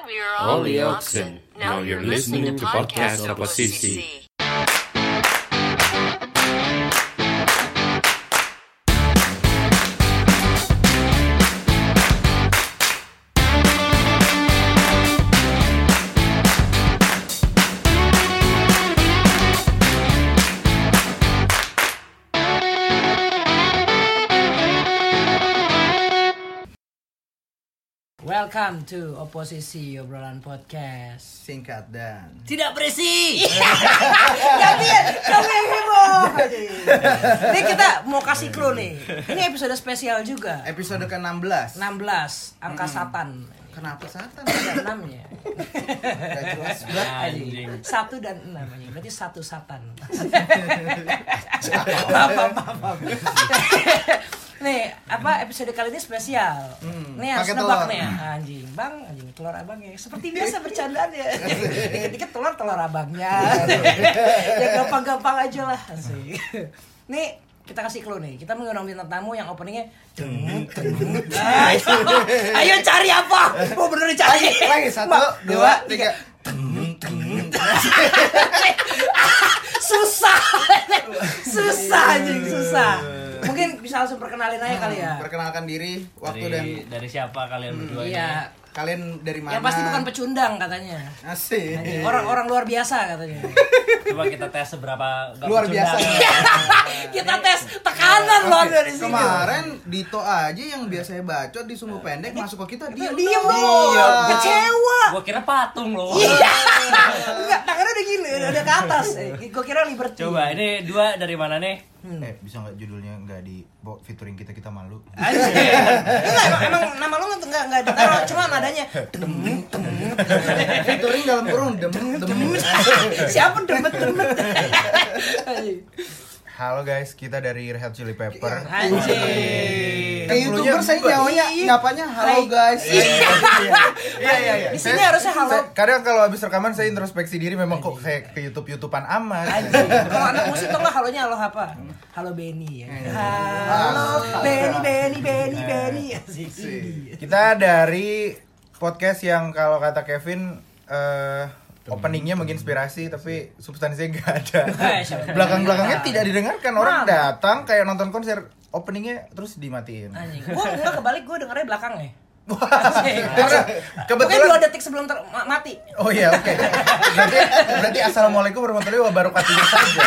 Hi, we are Ollie Oxen. Now you're listening to Podcast Oposisi. Welcome to Oposisi Obrolan Podcast. singkat dan Tidak berisi. Gantian, kamu yang heboh. Ini kita mau kasih clue nih. Ini episode spesial juga. episode ke-16 16 angka satan. kenapa satan Ada enam ya. Gak jelas banget. Satu dan enam anjing. Berarti satu satan. Maaf, maaf, maaf. Nih, apa episode kali ini spesial. nih harus nebak telur. nih. Anjing, Bang, anjing telur abangnya. Seperti biasa bercandaan ya. Dikit-dikit telur telur abangnya. ya gampang-gampang aja lah. Asik. Nih, kita kasih clue nih. Kita mengundang bintang tamu yang openingnya. Ah, itu. Ayo cari apa? Mau bener dicari. lagi lagi satu Ma- dua tiga susah susah anjing susah mungkin bisa langsung perkenalin aja kali ya. Perkenalkan diri waktu dan dari, dari siapa kalian berdua ini? iya kalian dari mana yang pasti bukan pecundang katanya. Asik. Orang-orang luar biasa katanya. Coba kita tes seberapa luar pecundang. biasa. Kita tes tekanan loh Oke, dari sini kemarin Dito aja yang biasanya bacot di sumbu pendek masuk ke kita Dia dong. Iya. kecewa. Gua kira patung loh. iya. Enggak tangannya udah gini udah, ke atas. Gue kira liberty. Coba ini dua dari mana nih? Eh bisa nggak judulnya nggak di featuring kita kita malu. Enggak, emang, emang nama lu nggak nggak nggak ditaruh, cuma nadanya dem dem. featuring dalam kurung dem dem Siapa demet demet? Halo guys kita dari Red Hot Chili Pepper Anjing. Kayak youtuber saya nyawanya nyapanya halo guys Iya iya iya. Di sini harusnya halo. Saya- kadang kalau habis rekaman saya introspeksi diri memang kok kayak ke YouTube YouTubean amat. Anjing. Kalau anak musik tuh nggak halonya halo apa? Halo Benny ya. Halo Benny Benny Benny Benny. Asik. Kita dari podcast yang kalau kata Kevin eh openingnya menginspirasi tapi substansinya nggak ada. Belakang-belakangnya tidak didengarkan orang datang kayak nonton konser openingnya terus dimatiin. Anjing. Gua enggak kebalik gua dengernya belakang ya. Karena Mungkin kebetulan dua detik sebelum ter- ma- mati. Oh iya oke. Berarti berarti assalamualaikum warahmatullahi wabarakatuh saja.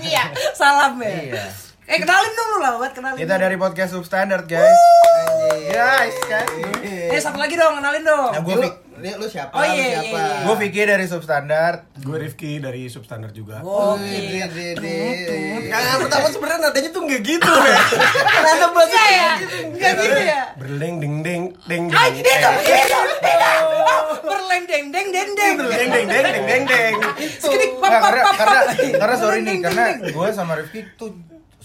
Iya, salam ya. Iya. Eh kenalin dulu lah, buat kenalin. Kita dari podcast Substandard guys. Guys kan. Eh satu lagi dong, kenalin dong. Nah, gue lu, lu, siapa Oh, lu iya, siapa iya, iya. gue Vicky dari Substandard. Gue Rifki dari Substandard juga. Oke. Wih, di- di- di- Yang pertama sebenarnya nadanya tuh nggak gitu ya. Nada bahasa ya? Enggak gitu ya? Berleng ding ding ding ding. Ah, itu, itu. Oh, berleng deng deng deng deng. Deng deng deng deng deng deng. Pap Nggak, pap karena pap sorry nih karena gue sama Rifki tuh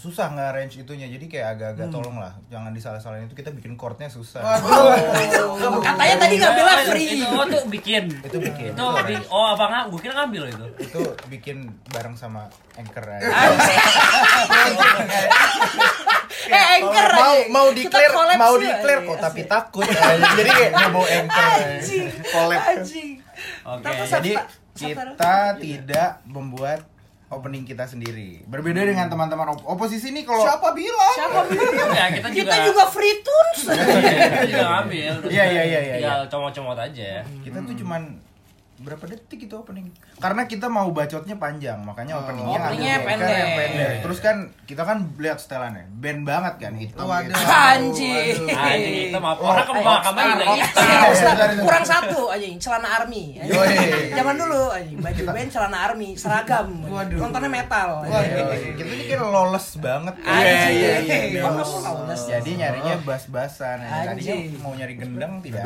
susah nggak range itunya jadi kayak agak-agak Hmm. tolong lah jangan disalah-salahin itu kita bikin chordnya susah Katanya tadi nggak bela free. Itu oh, tuh bikin. itu bikin Itu bi- oh apa nggak? Gua kira ngambil itu. itu bikin bareng sama anchor aja. Eh, anchor mau aja. mau declare collab mau declare anjing. kok tapi takut aja. jadi kayak mau bawa anchor. Anjing. collab. Oke. Jadi kita tidak membuat opening kita sendiri berbeda dengan teman-teman op- oposisi nih kalau siapa bilang Siapa bilang? Ya, kita juga Kita juga free tunes. kita juga ngambil. Iya, iya, iya, iya, Tinggal iya. comot-comot aja. kita tuh cuman berapa detik itu opening? Karena kita mau bacotnya panjang makanya openingnya Openingnya pendek. yang pendek. Terus kan kita kan lihat setelannya. Band banget kan gitu. Anjing. Anjing itu mah orang kebakaman juga Iya, iya, kurang satu anjing celana army. Zaman dulu anjing baju band celana army seragam. Waduh. nontonnya metal. Waduh, kita ini kan lolos banget. Iya, iya, iya. Oh, jadi nyarinya bas-basan. Tadinya mau nyari gendang tidak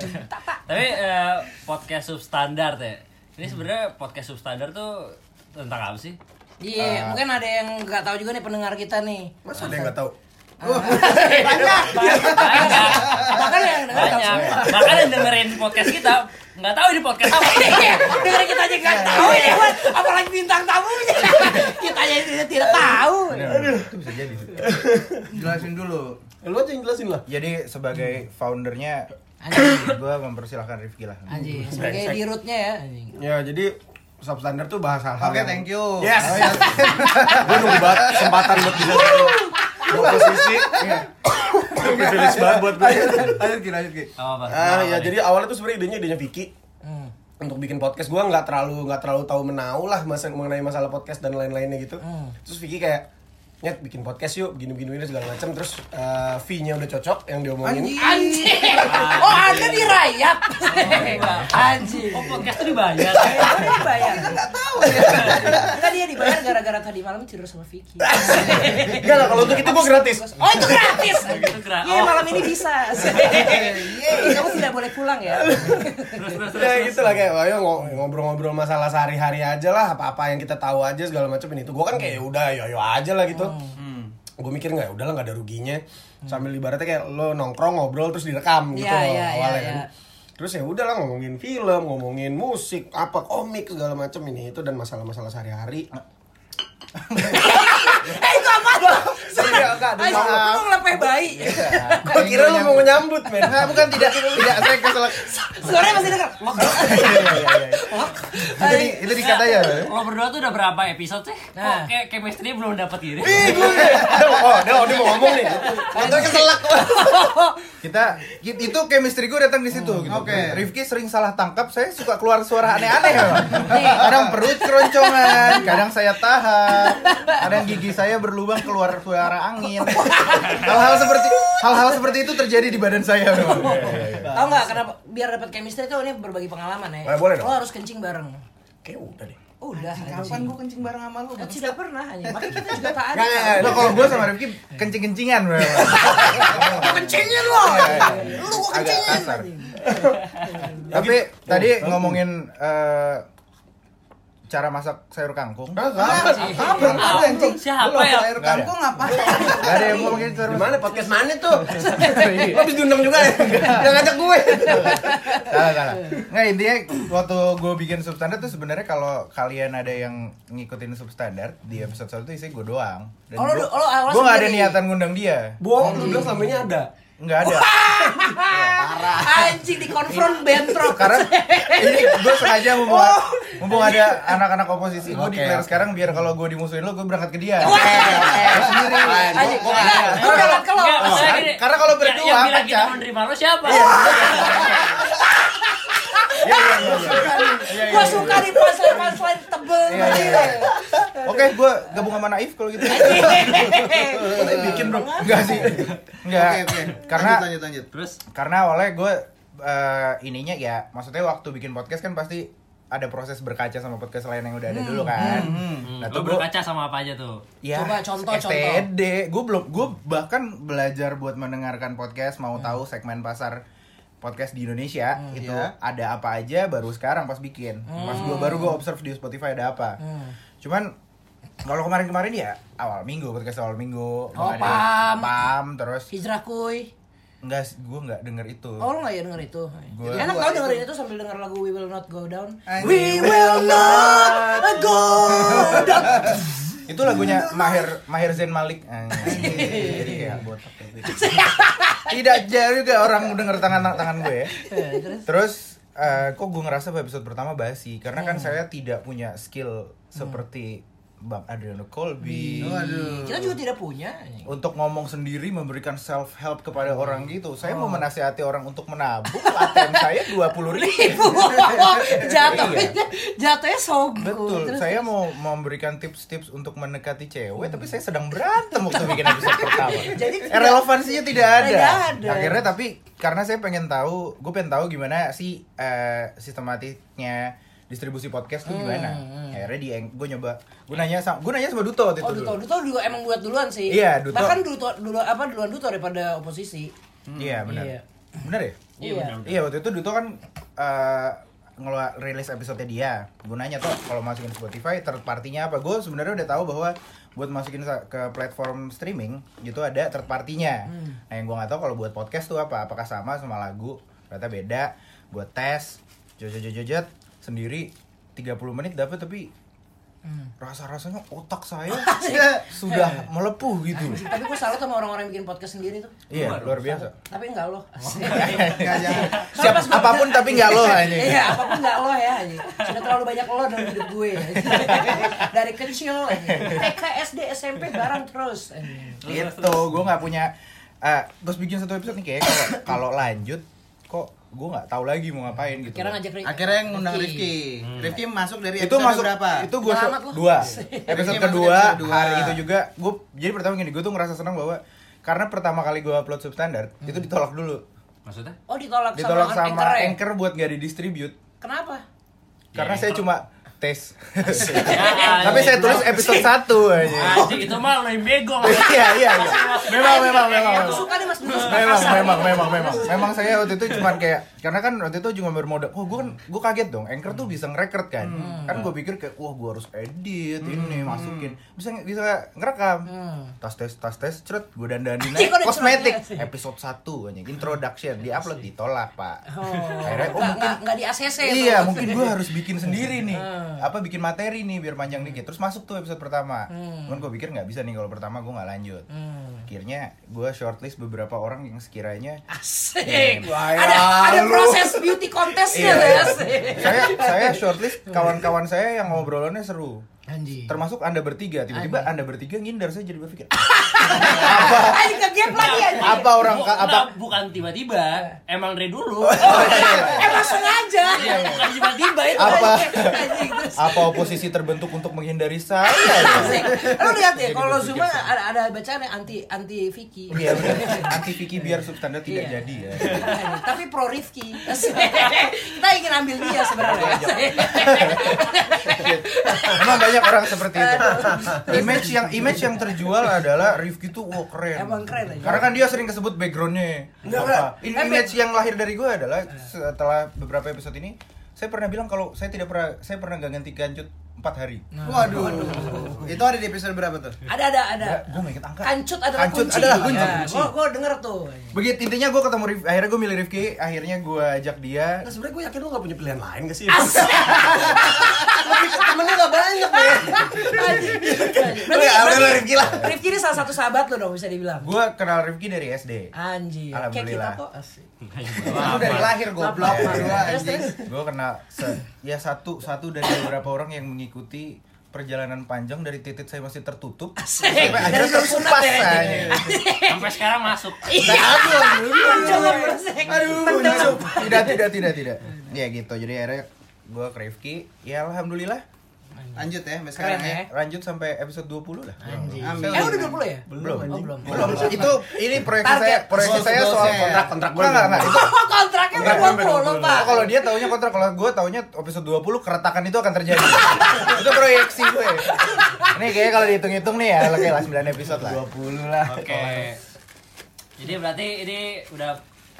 Tapi eh, podcast substandard ya. Ini sebenarnya podcast substandard tuh tentang apa sih? Iya, mungkin ada yang nggak tahu juga nih pendengar kita nih. Masa ada yang nggak tahu? Banyak. Bahkan yang nggak tahu Banyak. semua. Bahkan yang dengerin podcast kita nggak tahu ini podcast apa. Iya, dengerin kita aja nggak tahu ya, Wan. apalagi bintang tamunya. kita aja tidak tidak tahu. itu bisa jadi jelasin dulu Eh, Lu aja yang jelasin lah. jadi sebagai foundernya Anjing. gue mempersilahkan Rifki lah Anjing, sebagai di rootnya ya. Anjing. Ya jadi substandard tuh bahas hal-hal Oke, yang- thank you. Yes. Oh, ya. gue nunggu banget kesempatan buat bisa dua posisi. Privilege banget buat gue. Lanjut lanjut? Ah ya jadi awalnya tuh sebenarnya idenya idenya Vicky Hmm. untuk bikin podcast gue nggak terlalu nggak terlalu tahu menau lah masa mengenai masalah podcast dan lain-lainnya gitu. Hmm. Terus Vicky kayak nyet bikin podcast yuk begini begini segala macam terus eh, fee-nya udah cocok yang diomongin Anjing. Oh, Anda dirayap. Anjing. Oh, podcast tuh dibayar. Oh, dibayar. Enggak tahu ya. Enggak dia dibayar gara-gara tadi malam tidur sama Vicky. Enggak lah kalau untuk itu gue gratis Oh, itu gratis. Gra- Iya, oh. malam ini bisa. Yeay, kamu tidak boleh pulang ya. Terus terus terus. ya gitu lah kayak ayo ngo- ngobrol-ngobrol masalah sehari-hari aja lah apa-apa yang kita tahu aja segala macam ini itu gue kan kayak udah yo yo aja lah gitu gue mikir nggak udahlah nggak ada ruginya. Sambil ibaratnya kayak lo nongkrong ngobrol terus direkam gitu Iya, loh iya, awalnya iya, kan. Iya. terus ya udahlah ngomongin film ngomongin musik apa komik segala macam ini itu dan masalah-masalah sehari-hari Eh, itu apa? Iya, enggak, Ayo, lu ngelepeh bayi. gue kira lo mau nyambut men Enggak, bukan tidak tidak saya kesel Suaranya masih denger. Lok. Iya, iya, iya, iya. itu aja Lo berdua tuh udah berapa episode sih? Nah. Kok kayak chemistry belum dapat gini? oh dia dia mau ngomong nih Nonton keselak kita itu chemistry gue datang di situ gitu. oke. Rifki sering salah tangkap saya suka keluar suara aneh-aneh kadang perut keroncongan kadang saya tahan kadang gigi saya berlubang keluar suara angin hal-hal seperti hal-hal seperti itu terjadi di badan saya memang Tahu nggak kenapa biar dapat chemistry tuh ini berbagi pengalaman ya. Eh, boleh dong. Lo harus kencing bareng. kayak udah deh Udah. Kapan gue kencing bareng sama lu? Kan tidak pernah anjing. Makanya kita juga tak ada. Nggak, nggak, Nah, kalau gue sama Rifki kencing-kencingan memang. Kencingin lo. Lu gua kencingin. tapi tadi ngomongin eh, cara masak sayur kangkung Ah, apa? Apa? Apa anjing? Siapa ya? Air kangkung apa? Gak ada yang ngomongin sayur Di mana podcast mana tuh? Lo habis diundang juga ya? Yang ngajak gue. salah salah nggak intinya waktu gue bikin substandard tuh sebenarnya kalau kalian ada yang ngikutin substandard di episode satu tuh isinya gue doang dan Oh, lo- gue lo gue nggak ada niatan ngundang dia Bohong, lu bilang selama ini ada. Nggak ada Anjing di konfront bentrok. karena ini gue sengaja mumpung, Oh. mumpung ada anak-anak oposisi gue declare oke. sekarang biar kalau gue dimusuhin lo gue berangkat ke dia Wah. Anjing. Gue berangkat ke lo. Enggak, karena kalau berdua, yang bilang kita menerima lo siapa? Gue suka nih. Punchline-punchline tebel. Iya, iya, oke gue gabung sama Naif kalau gitu. Bikin bro. enggak sih. Enggak. Oke, oke. karena lanjut lanjut. Terus? karena awalnya gue eh, ininya ya maksudnya waktu bikin podcast kan pasti ada proses berkaca sama podcast lain yang udah ada dulu kan. nah lo tuh gue berkaca sama apa aja tuh? ya Coba contoh, STD gue belum gue bahkan belajar buat mendengarkan podcast mau tahu segmen pasar podcast di Indonesia itu Iya. ada apa aja baru sekarang pas bikin pas gue baru gue observe di Spotify ada apa cuman kalau kemarin-kemarin ya awal minggu podcast awal minggu Oh, ada pam. pam terus Hijrah kuy. enggak gue nggak denger itu Oh lo gak ya denger itu? Gua- Enak tau dengerin itu sambil denger lagu We Will Not Go Down. We will not go down itu lagunya Mahir Mahir Zain Malik. Anjing. jadi kayak botak kayak tidak jauh juga orang denger tangan tangan gue ya. Terus? Eh, kok gue ngerasa episode pertama basi? Karena kan saya tidak punya skill seperti Bang Adriano Colby. Waduh. Kita juga tidak punya. Untuk ngomong sendiri memberikan self help kepada orang gitu. Saya mau menasihati orang untuk menabung ATM saya dua puluh ribu. Jatuhnya Jatuhnya sogo Betul, Terus- saya mau memberikan tips-tips untuk mendekati cewek, tapi saya sedang berantem waktu bikin episode pertama. Jadi Eh, relevansinya tidak ada. Tidak ada. Akhirnya tapi karena saya pengen tahu, gue pengen tahu gimana sih eh, sistematiknya distribusi podcast tuh gimana. Akhirnya di gue nyoba, gue nanya sama gue nanya sama Duto waktu Oh itu Duto, dulu. Duto juga emang buat duluan sih Iya, Duto. Bahkan Duto, dulu, apa, duluan Duto daripada oposisi Iya benar. Iya. Benar ya? Iya, Iya. benar. Iya waktu itu Duto kan eh ngeluar rilis episode dia. Gue nanya tuh kalau masukin Spotify third partinya apa? Gue sebenarnya udah tahu bahwa buat masukin ke platform streaming itu ada third partinya. Nah yang gue nggak tahu kalau buat podcast tuh apa? Apakah sama sama lagu? Ternyata beda. Buat tes, jojot jojot sendiri 30 menit dapat tapi rasa-rasanya otak saya sudah melepuh gitu. Tapi gue salut sama orang-orang yang bikin podcast sendiri tuh. Iya, luar biasa. Tapi enggak lo. Enggak jangan. Siap apa pun tapi nggak lo ini. Iya, apa pun enggak lo ya. anjing. Sudah terlalu banyak lo dalam hidup gue. Dari kecil. TK, SD, SMP bareng terus. Gitu, gue nggak punya eh terus bikin satu episode nih kayak kalau lanjut kok gue nggak tahu lagi mau ngapain gitu. Kira ngajak Ri- Akhirnya yang ngundang Rifki. Rifki masuk dari itu episode masuk berapa? itu gue dua Rifki episode kedua hari itu juga gue jadi pertama gini gue tuh ngerasa senang bahwa karena pertama kali gue upload substandard itu ditolak dulu Maksudnya? Oh ditolak, ditolak sama, sama anchor ya? anchor buat gak didistribute Kenapa? karena saya cuma tes. Ya, tapi saya tulis episode 1 aja Anjing itu mah lo yang bego. iya iya iya. Memang memang memang memang. suka nih Mas. Dudus memang memang memang memang. Memang saya waktu itu cuman kayak karena kan waktu itu cuma bermodal oh gue kan gue kaget dong anchor tuh bisa ngerecord kan kan gue pikir kayak wah gue harus edit ini masukin bisa bisa ngerekam tas tes tas tes ceret gue dandanin ada kosmetik ceretnya? episode 1 aja introduction di upload ditolak pak Oh, akhirnya oh nggak, mungkin nggak, di ACC Iya, tuh. mungkin gue harus bikin sendiri nih. Apa bikin materi nih biar panjang dikit. Terus masuk tuh episode pertama. Cuman gue pikir nggak bisa nih kalau pertama gue nggak lanjut. Akhirnya gue shortlist beberapa orang yang sekiranya Asik. Ya Ada ada. Proses beauty contestnya Iya, iya. saya saya shortlist kawan-kawan saya yang ngobrolannya seru. Anjing. Termasuk anda bertiga. Tiba-tiba anda bertiga ngindar saya jadi berpikir Lagi anjing. apa orang Bu- apa enggak, bukan tiba-tiba, emang dari dulu. Emang sengaja. Iya, bukan tiba-tiba itu. Apa? Apa oposisi terbentuk untuk menghindari saya? Lu lihat ya kalau Zuma ada ada bacaan yang anti anti Vicky. Iya benar. Anti Vicky biar substandard tidak Iya. jadi ya. Tapi pro Rifki. Kita ingin ambil dia sebenarnya. Emang banyak orang seperti itu. Image yang image yang terjual adalah Rifki tuh wah keren. Emang keren aja. Karena kan dia sering kesebut backgroundnya. Enggak, enggak. Ini image yang lahir dari gue adalah setelah beberapa episode ini saya pernah bilang kalau saya tidak pernah saya pernah gak ganti kancut 4 hari. Waduh. Itu ada di episode berapa tuh? Ada ada ada. Gue mau inget angka. Kancut adalah Kancut kunci. adalah kunci. Ya, Gua gua denger tuh. Begitu intinya gue ketemu Rifki, akhirnya gue milih Rifki, akhirnya gue ajak dia. Nah, sebenarnya gue yakin lu gak punya pilihan lain gak sih? Temennya gak banyak deh. Ya, udah lah, Rifki lah. Rifki ini salah satu sahabat lo dong bisa dibilang. Gue kenal Rifki dari SD. Anjir. Kayak kita Alhamdulillah. kok. Asik. Dari lahir goblok. Gue kenal ya satu satu dari beberapa orang yang mengikuti perjalanan panjang dari titik saya masih tertutup Asik. sampai akhirnya terkupas ya. saya. Sampai sekarang masuk. Iya. Coba bersek. Aduh, tidak tidak tidak tidak. Ya gitu. Jadi akhirnya gue ke Rifki, ya alhamdulillah Lanjut ya sampai Keren sekarang ya. ya. lanjut sampai episode 20 lah. Amin. Eh udah 20 ya? Belum. Oh, belum. Belum. Itu ini proyeksi Target. saya, proyeksi saya soal goalsnya. kontrak Kontrak gue Enggak, enggak. Itu Oh, kontraknya udah 20, Pak. Oh, kalau dia taunya kontrak, kalau gue taunya episode 20 keretakan itu akan terjadi. itu proyeksi gue. Ini kayaknya kalau dihitung-hitung nih ya, kayak lah 9 episode lah. 20 lah. Oke. Jadi berarti ini udah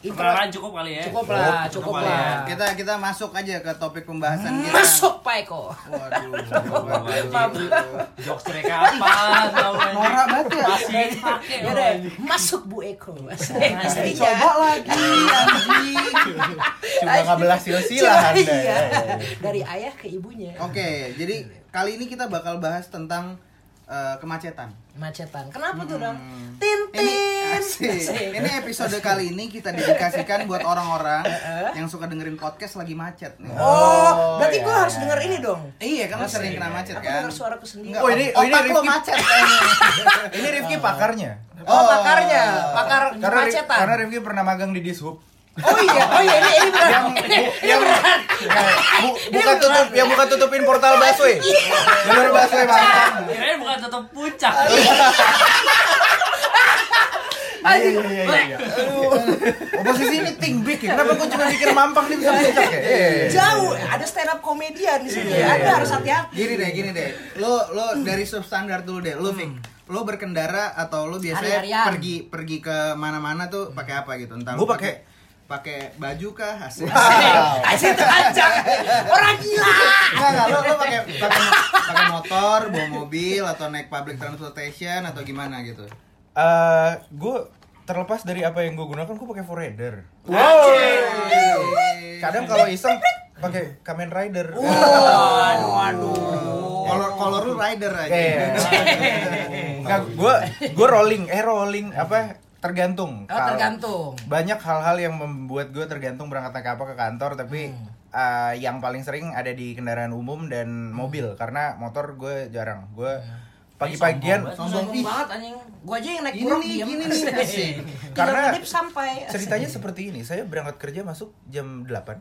perkenalan cukup kali ya. Cukup lah, cukup lah. ya. Kita kita masuk aja ke topik pembahasan kita. Masuk Pak Eko. Waduh. Jokes mereka apa? Norak banget ya. Masih pakai. Ya masuk Bu Eko. Coba lagi anjing. Cuma nggak belah silsilah Anda. iya. Dari ayah ke ibunya. Oke, jadi kali ini kita bakal bahas tentang eh, kemacetan. Macetan. Kenapa tuh, Dong? Ini Tintin. asik. Asik. Ini episode kali ini kita dedikasikan buat orang-orang yang suka dengerin podcast lagi macet nih. Oh, berarti ya, gua harus ya. denger ini dong. Iya kan lu sering kena macet Aku kan? denger suaraku sendiri. Oh, ini- oh, ini Rifki- macet kayaknya. Ini Rifki pakarnya. Oh, pakarnya, pakar Karena kemacetan. karena Rifki pernah magang di Dishub. Oh iya, oh iya ini ini benar. Yang Ini benar. Bu- buka tutup yang buka tutupin portal busway. Jalur busway Bang. Kirain bukan tutup puncak. Anjing. Iya iya iya. Aduh. Oposisi ini think big ya. Kenapa gue cuma mikir mampang nih bisa puncak ya? Jauh, ada stand up komedian di sini. Iya, Anda iya, harus hati-hati. Gini deh, gini deh. Lo lo dari substandar dulu deh. Lo Fik, lo berkendara atau lo biasanya Hari-harian. pergi pergi ke mana-mana tuh pakai apa gitu? Entah lo Gua pakai- pakai baju kah? Asik. Asik telanjang. Orang gila. Enggak, enggak, lo, lo pakai pakai pakai motor, bawa mobil atau naik public transportation atau gimana gitu. Eh, gue terlepas dari apa yang gue gunakan, gue pakai Forerunner. Kadang kalau iseng pakai Kamen Rider. Waduh, waduh. Color color lu rider aja. Enggak, gue gue rolling, eh rolling apa tergantung. Oh, Kalau- tergantung. Banyak hal-hal yang membuat gue tergantung berangkat naik apa ke kantor, tapi Hmm. eh, yang paling sering ada di kendaraan umum dan mobil karena motor gue jarang. Gue pagi-pagian Sombong banget anjing. Gua aja yang naik Ini nih, gini nih, asik. Karena sampai ceritanya seperti ini. Saya berangkat kerja masuk jam 8.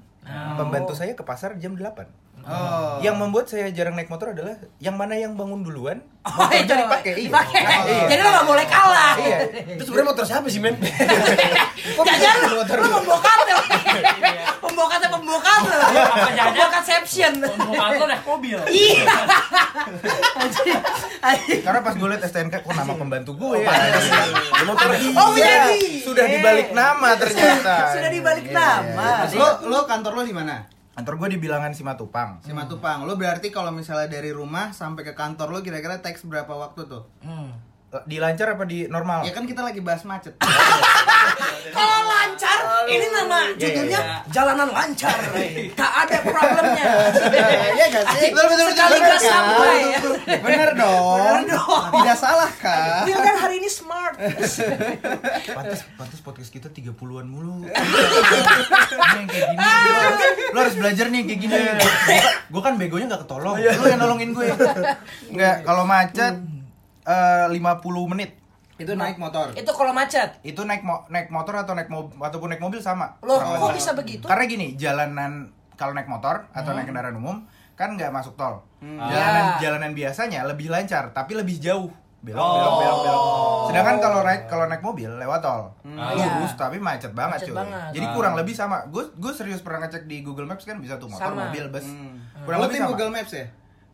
Pembantu saya ke pasar jam 8. Oh. Yang membuat saya jarang naik motor adalah yang mana yang bangun duluan, Oh, itu motornya dipakai. Iya. dipakai. Iya. Jadi lo gak boleh kalah. Iya. Itu sebenarnya motor siapa sih, men? Jangan lu, lu pembokat ya. Pembokatnya pembokat lo. Apa jangan- Pembokaception. Pembukaan lo naik mobil. Iya. Karena pas gue liat STNK kok nama pembantu gue ya. Motor Oh, Iya, jadi. sudah dibalik nama ternyata. Sudah dibalik Iya. nama. Lo lo kantor lo di mana? Kantor gue di bilangan Simatupang. Simatupang. Lo berarti kalau misalnya dari rumah sampai ke kantor lo kira-kira teks berapa waktu tuh? Hmm. Di lancar apa di normal? Ya kan kita lagi bahas macet. Kalau lancar, ini nama judulnya Jalanan Lancar. Tak ada problemnya. Iya gak sih? Betul, betul, betul. Sekali kan? sampai. Bener dong. Bener dong. Tidak salah kan? Dia kan hari ini smart. Pantes, pantes podcast kita 30-an mulu. Ini yang kayak gini. Lo harus belajar nih yang kayak gini. Gue kan begonya gak ketolong. Lo yang nolongin gue. Enggak, kalau macet eh, 50 menit. Itu naik motor. Itu kalau macet. Itu naik mo naik motor atau naik mobil ataupun naik mobil sama. Loh, kok lebih. bisa begitu? Karena gini, jalanan kalau naik motor atau naik kendaraan umum kan nggak masuk tol. Ya. Jalanan jalanan biasanya lebih lancar tapi lebih jauh. Belok, belok, belok, belok. Sedangkan kalau naik kalau naik mobil lewat tol, lurus tapi macet banget Macet cuy. banget. Jadi kurang lebih sama. Gue gue serius pernah ngecek di Google Maps kan bisa tuh motor, Sama. mobil, bus. Hmm. Kurang Lo lebih tim sama. Google Maps ya?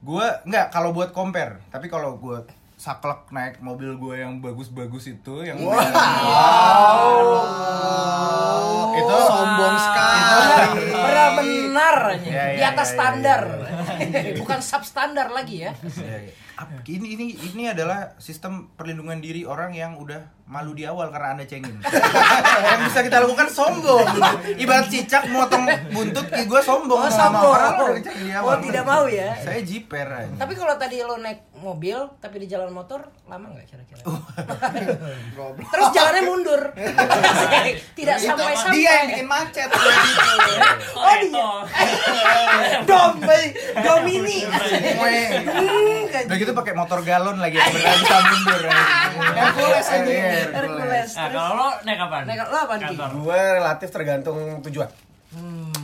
Gue nggak kalau buat compare, tapi kalau gue saklek naik mobil gue yang bagus-bagus itu yang Oh, itu sombong sekali. Benar-benar aja. Ya, di ya, atas ya, ya, standar. ya, Bukan substandar lagi ya. Ya, ya. Ap- ini ini ini adalah sistem perlindungan diri orang yang udah malu di awal karena anda cengin. yang bisa kita lakukan sombong. Ibarat cicak motong buntut, ki gue sombong Oh, sama sombong. orang di. Oh, tidak mau ya. Saya jiper aja. Tapi kalau tadi lo naik mobil tapi di jalan motor lama nggak kira-kira? Terus jalannya mundur. Tidak Itu sampai sampai. Dia yang bikin macet. gitu. Oh dia. Dom, Domini. Hmm, kayak Udah gitu pakai motor galon lagi, beneran bisa mundur. Hercules aja. Iya, Hercules. Nah, kalau lo naik kapan? naik lo apa gue relatif tergantung tujuan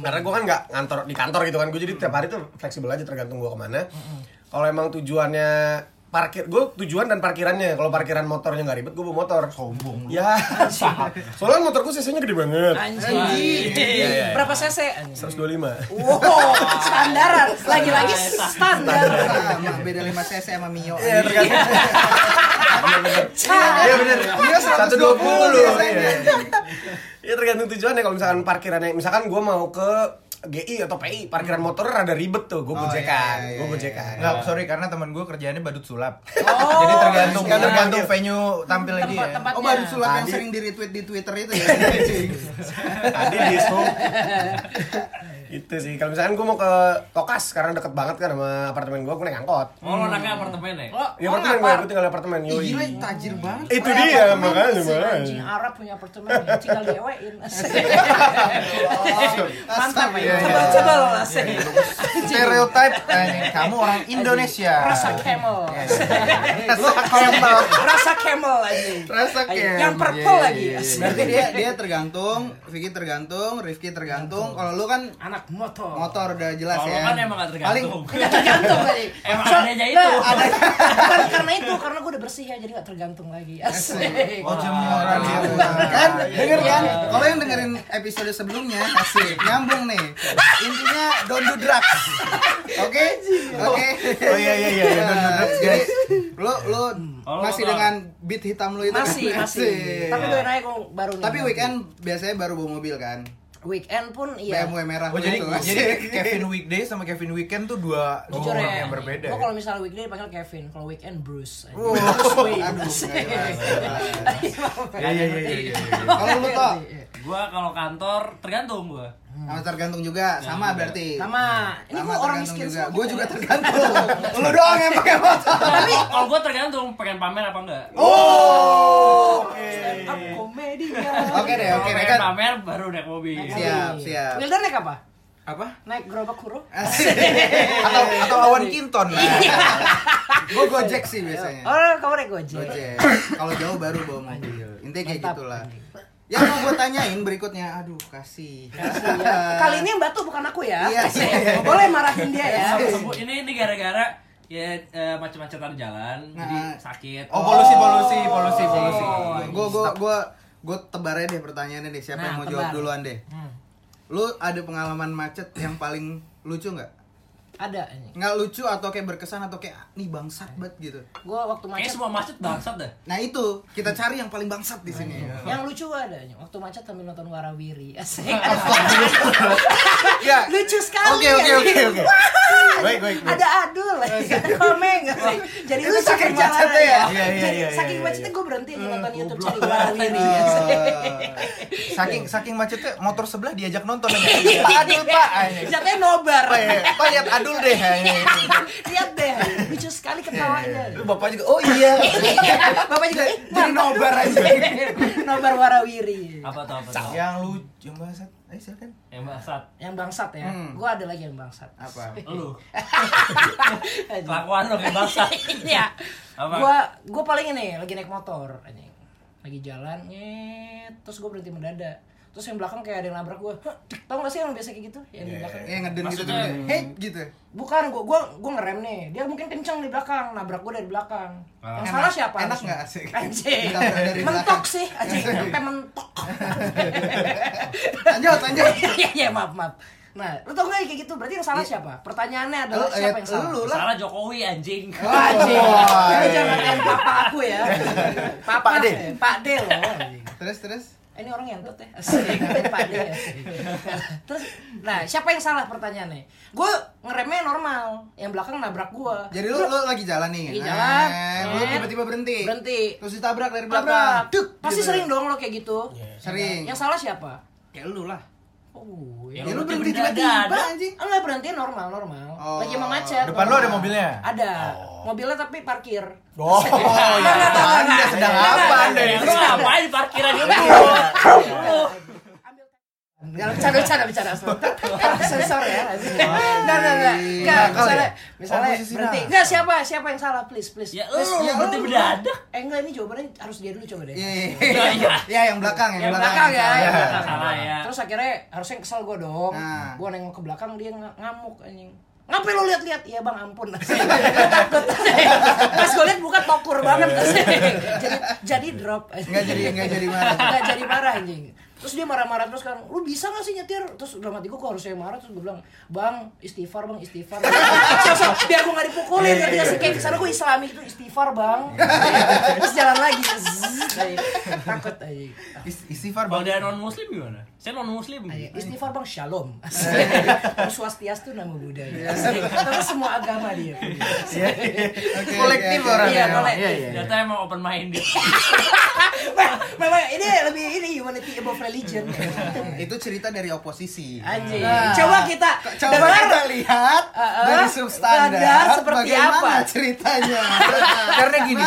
karena gue kan nggak ngantor di kantor gitu kan gue jadi tiap hari tuh fleksibel aja tergantung gue ke mana kalau emang tujuannya parkir gue tujuan dan parkirannya kalau parkiran motornya nggak ribet gue bawa motor sombong ya soalnya motor gue cc nya gede banget Anjing. Iya, iya. Berapa cc? Anjing. 125 Wow, standaran. Lagi-lagi standar. Beda 5 cc sama Mio. Iya tergantung Iya bener. Iya 120 biasanya. Ya tergantung tujuannya kalau misalkan parkirannya misalkan gue mau ke GI atau PI parkiran motor rada ribet tuh gue Oh, bojekan iya, iya, gue iya. bojekan Enggak, sorry karena teman gue kerjaannya badut sulap. Oh. Jadi tergantung Sekarang tergantung venue tampilnya dia. Tempat-tempatnya. Oh baru sulap yang Tadi- sering di retweet di Twitter itu ya. tadi di. itu sih kalau misalkan gue mau ke Tokas karena deket banget kan sama apartemen gue gue naik angkot Oh, lo naiknya apartemen ya? Lo, ya lo apartemen gue gue tinggal di apartemen yoi Gila tajir banget. itu Oh, dia apartemen makanya sih, Anjing makanya Arab punya apartemen tinggal diewein. Mantap Iya, ya. iya. Coba-coba lo asik. Stereotype eh, kamu orang Indonesia. Rasa camel. Rasa camel. Rasa camel aja. Rasa camel. Yang purple Iya, lagi. iya, iya. Berarti dia dia tergantung, Vicky tergantung, Rifki tergantung. Kalau lu kan Anak motor. motor udah jelas Kalau ya. lo kan emang gak Paling tergantung. Nggak tergantung lagi. Emang So- adanya itu. Nah, ada. Bukan karena itu, karena gue udah bersih ya, jadi gak tergantung lagi. Asik. Oh jemuran itu. kan denger kan kalau yang dengerin episode sebelumnya asik nyambung nih intinya don't do drugs oke oke Oh iya iya iya, iya. Don't do drugs, jadi guys. lo lo Oh, lo masih motor. dengan beat hitam lo itu kan? Masih, masih. Tapi gue naik kok baru nih. tapi weekend biasanya baru bawa mobil kan Weekend pun iya. BMW merah Oh jadi itu. jadi Kevin Weekday sama Kevin Weekend tuh dua dua Jujur orang ya, yang berbeda. gue ya? kalau misalnya weekday dipanggil Kevin, kalau weekend Bruce. Wow. Bruce Wayne. Aduh, Asik. nggak jelas, Iya iya iya iya. iya. kalau lu Gua kalau kantor tergantung gua. Sama tergantung juga, sama berarti. Sama. Ini Sama kok orang tergantung miskin juga. Gue juga tergantung. Lu doang yang pakai motor. Tapi kalau gue tergantung pengen pamer apa enggak. Oh. Up komedinya. Oke deh, oke deh pengen kan. pamer baru naik mobil. Siap, siap. Wildan naik apa? Apa? Naik gerobak huruf? Atau atau awan kinton. Nah. Gue gojek sih biasanya. Oh, kamu naik gojek. Gojek. Kalau jauh baru bawa mobil. Intinya kayak Mantap. gitulah. Yang mau gue tanyain berikutnya, aduh kasih. Kasih ya. Kali ini yang batu bukan aku ya. Iya, Asik. iya. Boleh marahin dia ya. Ini ini gara-gara ya eh, macet-macetan jalan jadi Nah. sakit. Oh, polusi polusi polusi polusi. Gue gue gue gue tebar aja deh pertanyaannya deh. Siapa Nah, yang mau tebar. jawab duluan deh? Hmm. Lu ada pengalaman macet yang paling lucu nggak? Ada ini. Nggak lucu atau kayak berkesan atau kayak "Ah, nih bangsat banget gitu. Gua waktu Kayak macet semua macet bangsat dah. Nah itu kita cari yang paling bangsat di sini. yang lucu ada ini. waktu macet sambil nonton Warawiri. Asik. Ya. lucu sekali. Oke oke ya. oke oke. Baik baik. baik. Ada adul, ada komeng. asik. Jadi Itu lucu saking macetnya ya? Iya, iya, Jadi iya, saking iya, macetnya iya. gue berhenti nih nonton YouTube cari Warawiri. Oh. asik. Saking saking macetnya motor sebelah diajak nonton aja. Pak Adul Pak. Ayo. Jatuhnya nobar. Pak ya, Pak lihat Adul deh. Ayo. Lihat deh, lucu sekali ketawanya. Lu bapak juga, oh iya. Bapak juga, eh, Jadi nobar aja. nobar Warawiri. Apa tuh apa tuh? Yang lucu yang bangsat. Ayo silakan. Yang bangsat. Yang bangsat ya. Hmm. Gua ada lagi yang bangsat. Apa? Lu. Kelakuan lo kayak bangsat. Iya. Apa? Gua gua paling ini lagi naik motor anjing. Lagi jalan nyet, terus gua berhenti mendadak. Terus yang belakang kayak ada yang nabrak gua. Hah, tau gak sih yang biasa kayak gitu? Yang di belakang. Yang ngeden gitu tuh. Hey gitu. Bukan, gua gua gua ngerem nih. Dia mungkin kenceng di belakang, nabrak gua dari belakang. Yang Enak- salah siapa? enak harusnya? nggak asik? Anjing. Mentok sih, anjing. Sampai mentok. Lanjut lanjut. Iya, iya, maaf, maaf. Nah, lu tau gak kayak gitu? Berarti yang salah siapa? Pertanyaannya adalah Lu, siapa eh, yang salah? lu lah. Salah Jokowi anjing. Wah, anjing. Lu iya. jangan yang papa aku ya. Papa Pak D. Pak D loh. anjing. Terus terus. Ini orang ya. Pak D. asik. Terus, nah siapa yang salah pertanyaannya? Gue ngeremnya normal, yang belakang nabrak gue. Jadi lu lu lagi jalan nih. Lagi jalan. Lu Net. tiba-tiba berhenti. berhenti. Terus ditabrak dari belakang. Duk, Pasti gitu. sering dong lo kayak gitu. Sering. Yang salah siapa? Ya lu lah. Oh, Ya, Ya lu lu berhenti berhenti tiba-tiba anjing. Enggak berhenti normal normal. Oh. Lagi mau macet. Depan lu ada mobilnya? Ada. Mobilnya tapi parkir. Oh, enggak, Anda sedang apa Anda Ya, lu ngapain di parkiran itu? Enggak bercanda bercanda bercanda. Sensor ya. Enggak enggak enggak. Enggak, misalnya ya? misalnya Oh, berhenti. Enggak siapa siapa yang salah please please. Ya Please, lu ya, berhenti mendadak. Eh enggak ini jawabannya harus dia dulu coba deh. Iya, iya, iya. Ya yang belakang, yang Yang belakang ya. Salah. yang Salah, belakang. salah ya. Terus akhirnya harusnya kesel gue dong. Nah. Gue nengok ke belakang dia ng- ngamuk anjing. Ngapain lo lihat-lihat? Iya bang ampun. Takut. Pas gue lihat buka tokur banget. jadi jadi drop. Enggak jadi enggak jadi marah. Nggak jadi marah anjing terus dia marah-marah terus kan lu bisa gak sih nyetir terus dalam hati gue kok harusnya marah terus gue bilang bang istighfar bang istighfar siap, siap, biar gue gak dipukulin ngerti gak sih kayak ke sana gue islami itu istighfar bang terus jalan lagi takut aja Is- Istighfar Kalau bang. dia non muslim gimana? Saya non muslim. Istighfar bang shalom Om Swastiastu nama budaya terus semua agama dia punya. Oke, Kolektif orang Iya, ya. kolek. Iya iya. Ternyata emang open minded. memang ini lebih ini humanity above religion Itu cerita dari oposisi. anjing Nah, coba kita Coba dengar kita lihat Uh, uh, dari substandar standar seperti bagaimana apa? ceritanya. Karena gini,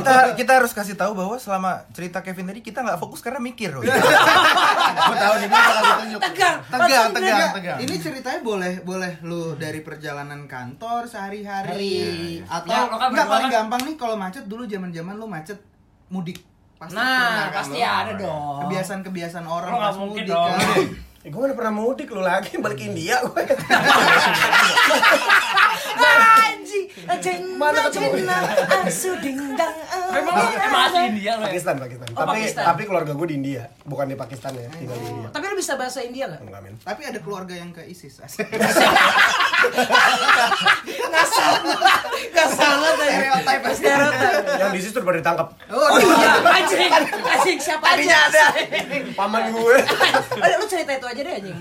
kita kita harus kasih tahu bahwa selama cerita Kevin tadi kita nggak fokus karena mikir. loh. Gue tahu nih gue tegang Tegang, tegang, tegang. Ini ceritanya boleh boleh lu dari perjalanan kantor sehari-hari Hari. atau Ya, lo kan enggak paling gampang nih kalau macet dulu zaman-zaman lu macet mudik. Pasti Nah, pernah kan pasti ada dong. Kebiasaan-kebiasaan orang Lo nggak pas mudik dong. kan. Eh, gue mana pernah mudik lu lagi balik India gue. Anjing, Mana ketemu? asudingdang. Memang lu emang asli India lo ya? Pakistan, Pakistan. Oh, tapi Pakistan. tapi keluarga gue di India, bukan di Pakistan ya, tinggal di India. Tapi lu bisa bahasa India gak? Enggak men. Tapi ada keluarga yang ke ISIS. Ngasal, ngasal banget. Stereotype. Stereotype. Yang di situ baru ditangkap. Oh iya, anjing, anjing siapa aja? Paman gue. Aduh, lu cerita itu aja deh anjing.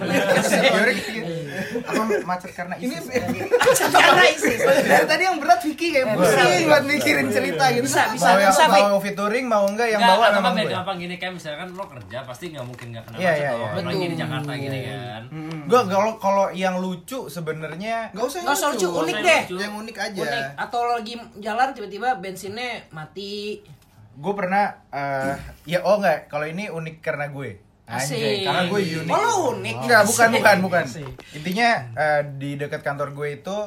Apa macet karena Ini ISIS? Karena ISIS. dari tadi yang berat Vicky kayak pusing buat mikirin cerita gitu. Bisa, bisa, mau bisa, mau featuring mau enggak yang Nggak, bawa memang biar gue. gampang gini kayak misalkan lo kerja pasti nggak mungkin nggak kena Iya, macet iya, iya. apalagi di Betul. Jakarta gini kan Gue kalau kalau yang lucu sebenarnya Gak usah yang Nggak usah lucu, unik Nggak deh. Yang unik aja. Unik. Atau lagi jalan tiba-tiba bensinnya mati. gue pernah eh ya oh enggak kalau ini unik karena gue. Anjay, karena gue unik. Oh, lo unik? Enggak, bukan, Asik. bukan, bukan. Asik. Intinya eh, di dekat kantor gue itu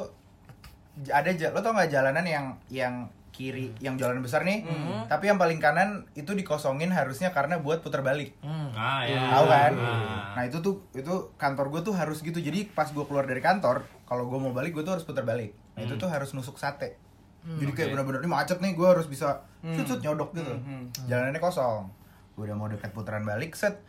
ada lo tau nggak jalanan yang yang kiri yang jalan besar nih, Hmm. tapi yang paling kanan itu dikosongin harusnya karena buat putar balik. ah ya Tahu kan? Ah. Nah itu tuh itu kantor gue tuh harus gitu. Jadi pas gue keluar dari kantor, kalau gue mau balik gue tuh harus putar balik. Nah itu tuh harus nusuk sate. Jadi kayak bener-bener ini macet nih, gue harus bisa cut nyodok gitu. Jalanannya kosong. Gue udah mau dekat putaran balik, set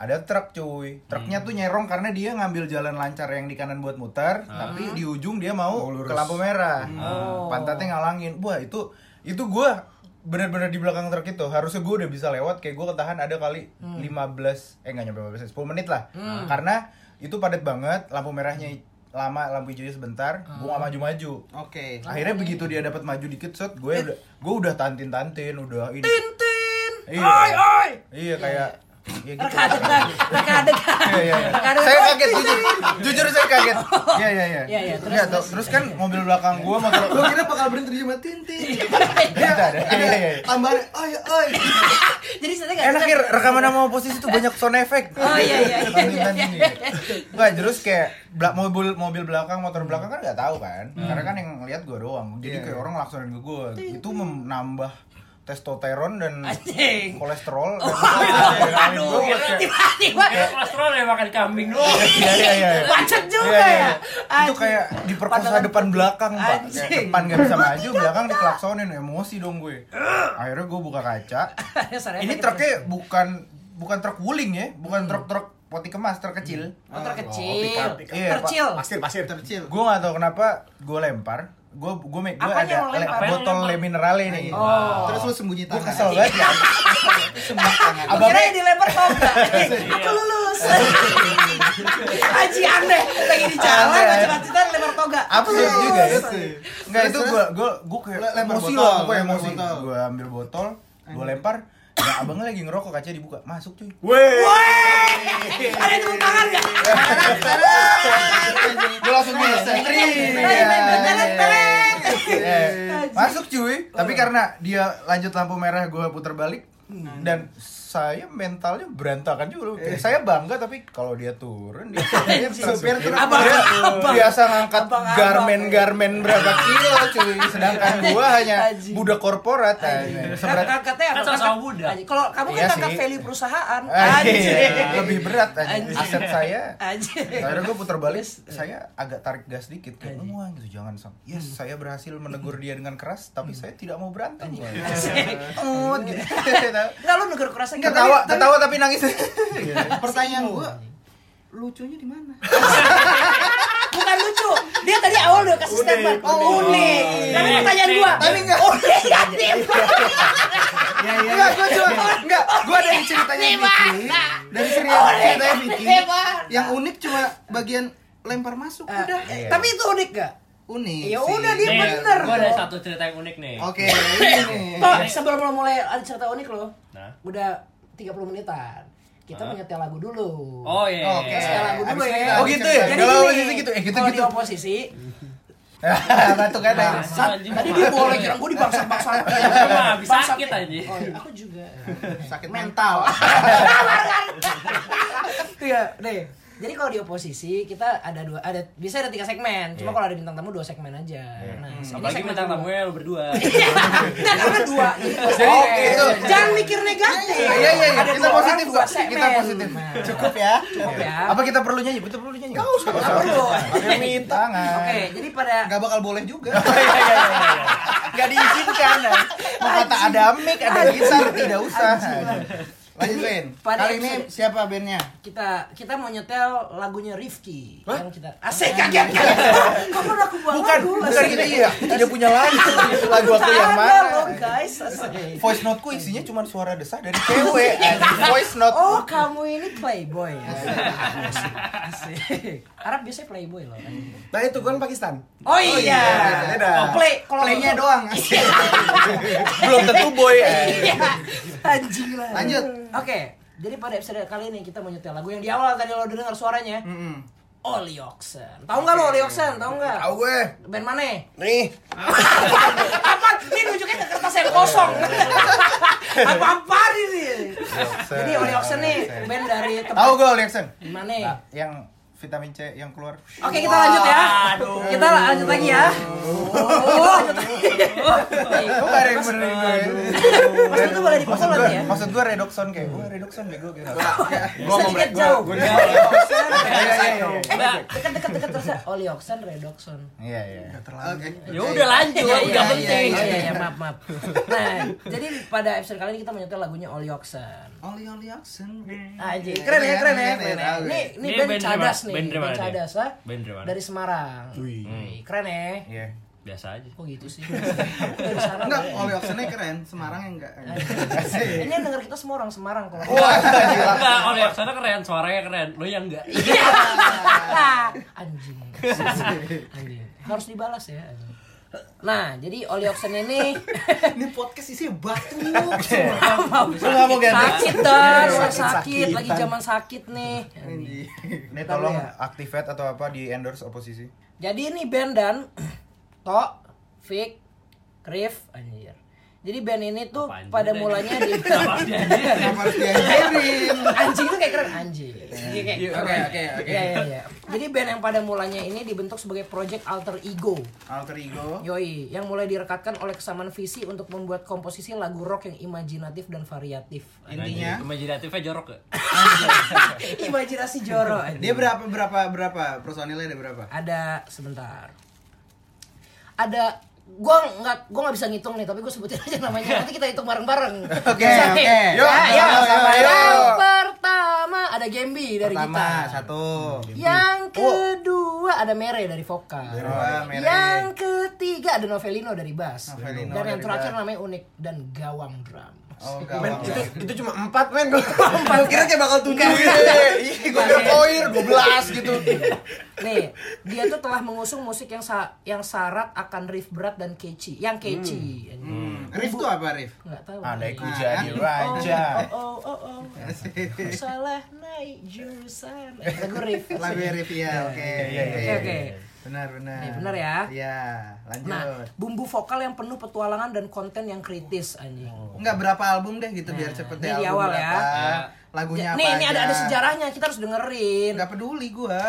ada truk cuy. Truknya tuh nyerong karena dia ngambil jalan lancar yang di kanan buat muter, tapi di ujung dia mau ke lampu merah. Oh. Pantatnya ngalangin. Wah itu itu gue bener-bener di belakang truk itu harusnya gue udah bisa lewat kayak gue ketahan ada kali 15 eh nggak nyampe 15 10 menit lah karena itu padat banget lampu merahnya lama lampu hijaunya sebentar gue gak maju-maju Oke. akhirnya begitu dia dapat maju dikit set gue udah gue udah tantin tantin udah ini Tintin. Iya. Oi, oi. iya kayak ya gitu Reka adegan, reka adegan. Iya, iya, iya. Reka. Saya kaget jujur, jujur saya kaget. Iya iya iya. Iya, iya, terus, terus. terus kan mobil belakang gua motor Gue kira bakal berhenti di Tintin. Iya, ada. Iya iya iya. Tambahan, oi oi. Jadi saya nggak Enak rekaman sama posisi tuh banyak sound effect. Oh, iya, iya, iya, Tantin, iya, tantin, iya. gitu. Nggak, terus kayak mobil mobil belakang motor belakang kan nggak tahu kan. Karena kan yang lihat gua doang. Jadi Iya, kayak iya. orang laksonin ke gua. Itu menambah testosteron dan Anjing. kolesterol dan Aduh, tiba-tiba Kira kolesterol ya makan kambing doang Iya iya iya. macet juga Iya, iya, ya. Itu kayak diperkosa Pandangan- depan belakang, Pak. Kayak depan gak bisa maju, belakang dikelaksonin, emosi dong gue. Akhirnya gue buka kaca. Ini truknya bukan bukan truk wuling ya, bukan truk-truk poti kemas, truk kecil. Motor kecil. pick up, pick up. Iya, Pak. Tercil. Pasir, pasir. Tercil. Gue gak tahu kenapa gue lempar. Gue gue gue ada le- botol le minerale nih. Oh. Terus lu sembunyi Gue tangan. kesel banget ya. Sembunyi tangan. Gua kira yang dilempar toga. Aku lulus. Haji aneh lagi di jalan macet-macetan lempar toga. Aku Absurd juga ya. lulus. Enggak itu gue gue gue kayak emosi lah, gue emosi. botol. Gue ambil botol, gue lempar. Nah, abangnya lagi ngerokok kaca dibuka, masuk cuy. Weh. Ada tepuk tangan enggak? gue langsung gini sentri masuk cuy. Tapi karena dia lanjut lampu merah gue putar balik. Dan saya mentalnya berantakan juga loh. Kayak saya bangga tapi kalau dia turun dia supir Abang, dia abang. biasa ngangkat garmen-garmen berapa kilo cuy. Sedangkan gua hanya Anjing. budak korporat anjing. Seberat Katanya apa? Kan muda. Anjing. Kalau kamu kan Iya angkat sih. value perusahaan. Ah, iya, lebih berat aset saya. Akhirnya gue putar balik saya agak tarik gas dikit kayak wah gitu jangan sam. Yes saya berhasil menegur dia dengan keras tapi saya tidak mau berantem oh gitu. Enggak lu negur kerasa gitu. ketawa ketawa tapi nangis Pertanyaan gua, lucunya di mana? Bukan lucu. Dia tadi awal udah kasih statement. Oh, unik. Tapi Unik. pertanyaan gua. Tapi enggak. Unik ya, Dim. Ya ya. enggak gue cuma enggak gue dari ceritanya Vicky dari cerita ceritanya Vicky. Yang unik cuma bagian lempar masuk Ah, udah. eh, Tapi itu unik gak? Unik. Ya udah, dia Nih, bener Gua ada satu cerita yang unik nih Oke, ini. Toh, sebelum lo mulai ada cerita unik lo, Nah. udah 30 menitan. Kita Hah? menyetel lagu dulu. Oh iya Oke. Setel lagu dulu Abis ya. Oh gitu ya? Jadi Kalau gini, posisi gitu, eh, gitu, kalau gitu. di oposisi, batuk kan Nah, tadi dia boleh kira gue dibangsa-bangsa. Emang habis sakit aja. Oh, iya, aku juga. Sakit mental. Iya, deh. Jadi kalau di oposisi kita ada dua, ada bisa ada tiga segmen. Cuma kalau ada bintang tamu dua segmen aja. Nah, ini Apalagi segmen bintang tamunya lu berdua Enggak, karena dua. Jadi Jadi, itu. Jangan mikir negatif. Iya, iya, iya. Ada Kita positif, dua segmen. Kita positif. Nah, cukup ya Cukup ya. apa kita perlu nyanyi kita perlu nyanyi nggak usah Nggak perlu. Pakai minta Oke, jadi pada Gak bakal boleh juga. Gak diizinkan ya. Mau kata ada mic, ada gitar, tidak usah. Lanjut. Pada Kali ini siapa bandnya? kita kita mau nyetel lagunya Rifki yang kita asik kaget kaget kamu udah aku bawa Bukan, lagu, bukan asik. gitu ya. Tidak punya lagu. Lagu aku yang Ada mana? loh, guys asik. Voice note-ku isinya cuma suara desah dari cewek. Voice note. Oh kamu ini playboy asik. asik. Arab biasanya playboy loh kan. Nah itu kan Pakistan. Oh iya, beda. Oh, play kalau Playnya doang. Belum tentu boy. Iya. Anjing lah. Lanjut. Oke, jadi pada episode kali ini kita mau nyetel lagu yang di awal tadi lo dengar suaranya. Mm-mm. Oli Oxen. Tahu nggak lo Oli Oxen? Tahu nggak? Tahu gue. Band mana? Nih. Apa? Ini nunjukin ke kertas yang kosong. Apa-apa ini? Jadi Oli Oxen nih band dari tempat Tahu gue Lexen? mana? Nah, yang vitamin C yang keluar. Oke kita lanjut ya. Kita lanjut lagi ya. Oh, lanjut lagi. Kok gak ada yang benerin gue? Maksud itu boleh gue, nanti ya? maksud gue redoxon kayak, wah redoxon bego gitu. Bisa dikit jauh. Gue Iya, iya, iya. Dekat-dekat dekat terus. Oli Oxen, Redoxon. Iya, iya. Oke. Ya udah lanjut, Iya, udah iya, penting. Iya, iya, iya, maaf, maaf. Nah, jadi pada episode kali ini kita menyetel lagunya Oli Oxen. Oli Oli Oxen. Anjing, keren ya, keren ya, ya. Ini ya. ini band cadas? Nih, Band dari band mana dari mana? Dari Semarang. Wih. Keren ya. Iya. Biasa aja. Kok gitu sih? Dari sana. Enggak, ya. Oli Oxennya keren, Semarang enggak. Ini yang denger kita semua orang Semarang kalau. Enggak, kalau yang sana keren, suaranya keren. Lo yang enggak. Iya. Anjing. Anjing. Harus dibalas ya. Nah, jadi Oli Oxen ini Ini podcast isinya batu. Lu nggak mau ganti? sakit dah, Sakit, sakit, sakit, lagi zaman sakit nih. Ini tolong ya. activate atau apa di endorse oposisi. Jadi ini band dan Tok, Fik, Rif, anjir. Jadi band ini tuh Apa pada deh? mulanya di harus diajarin? anjing itu kayak keren anjing. Iya, kayak Oke, oke, oke. Iya, iya, iya. Jadi band yang pada mulanya ini dibentuk sebagai project alter ego. Alter ego. Yoi, yang mulai direkatkan oleh kesamaan visi untuk membuat komposisi lagu rock yang imajinatif dan variatif. Intinya Imajinatifnya jorok ya? Imajinasi joro. anjing. dia berapa berapa berapa personilnya ada berapa? Ada sebentar. Ada gua nggak gua nggak bisa ngitung nih tapi gue sebutin aja namanya nanti kita hitung bareng-bareng Oke, Bisa, oke. Yuk, ya, ya. sama-sama, yang pertama ada Gembi dari Pertama, gitar satu. yang kedua ada Mere dari vokal Dua, Mere. yang ketiga ada Novelino dari bass Novelino dan yang terakhir bass. namanya unik dan gawang drum Oh, Men, itu itu cuma empat men. Gue kira kayak bakal tujuh gitu. Ih, gue udah poir 12 gitu. Nih, dia tuh telah mengusung musik yang sa yang syarat akan riff berat dan catchy. Yang catchy. Hmm. Riff tuh apa Riff? Enggak tahu. Andai ku Nah, jadi raja. Oh, oh, oh, oh. Salah naik jurusan. Lagu riff. Lagu Riff ya, oke. Iya, iya, Oke, oke. Benar, benar. Nih, benar ya? Iya, lanjut. Nah, bumbu vokal yang penuh petualangan dan konten yang kritis anjing. Enggak berapa album deh gitu biar cepet deh ini di album awal ya. berapa, Lagunya Ja- apa nih, ini ada ada sejarahnya, kita harus dengerin. Enggak peduli gua.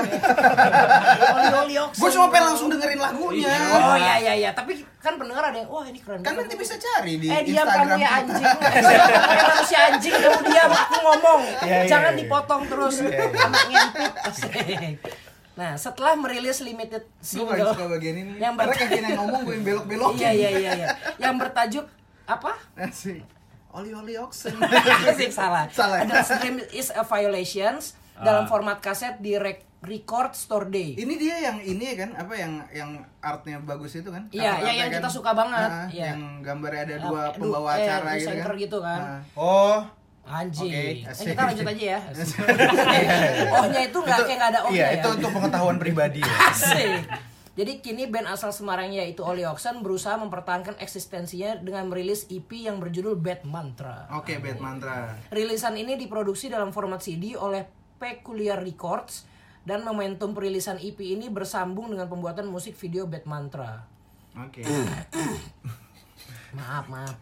Oli Oli gua cuma pengen langsung dengerin lagunya. Oh iya iya iya, tapi kan pendengar ada yang wah ini keren. Kan banget." nanti bisa cari di eh diam Instagram kamu ya kita. anjing Kayak manusia anjing kamu diam aku ngomong Iya, iya, jangan iya. dipotong terus anak ngintip. Nah setelah merilis limited single suka bagian ini. yang Karena bertajuk kayak yang ngomong gue yang belok-belok. iya iya iya iya yang bertajuk apa Asik. Oli Oli Oxen. Asik, salah Salah. ada stream is a violations dalam format kaset di rec- record store day Ini dia yang ini ya kan apa yang yang artnya bagus itu kan? Iya, Art-artnya yang- yang kan? kita suka banget, Nah, iya. Yang gambarnya ada dua Eh, pembawa eh, acara gitu kan. gitu kan. Nah. Oh, Anjing. Oke, Eh, kita lanjut aja ya. Ohnya itu nggak kayak nggak ada ohnya iya ya. itu untuk pengetahuan pribadi ya. Asik. Jadi kini band asal Semarang yaitu Oli Oxen berusaha mempertahankan eksistensinya dengan merilis EP yang berjudul Bad Mantra. Oke, Bad Mantra. Rilisan ini diproduksi dalam format CD oleh Peculiar Records dan momentum perilisan EP ini bersambung dengan pembuatan musik video Bad Mantra. Oke. Maaf, maaf.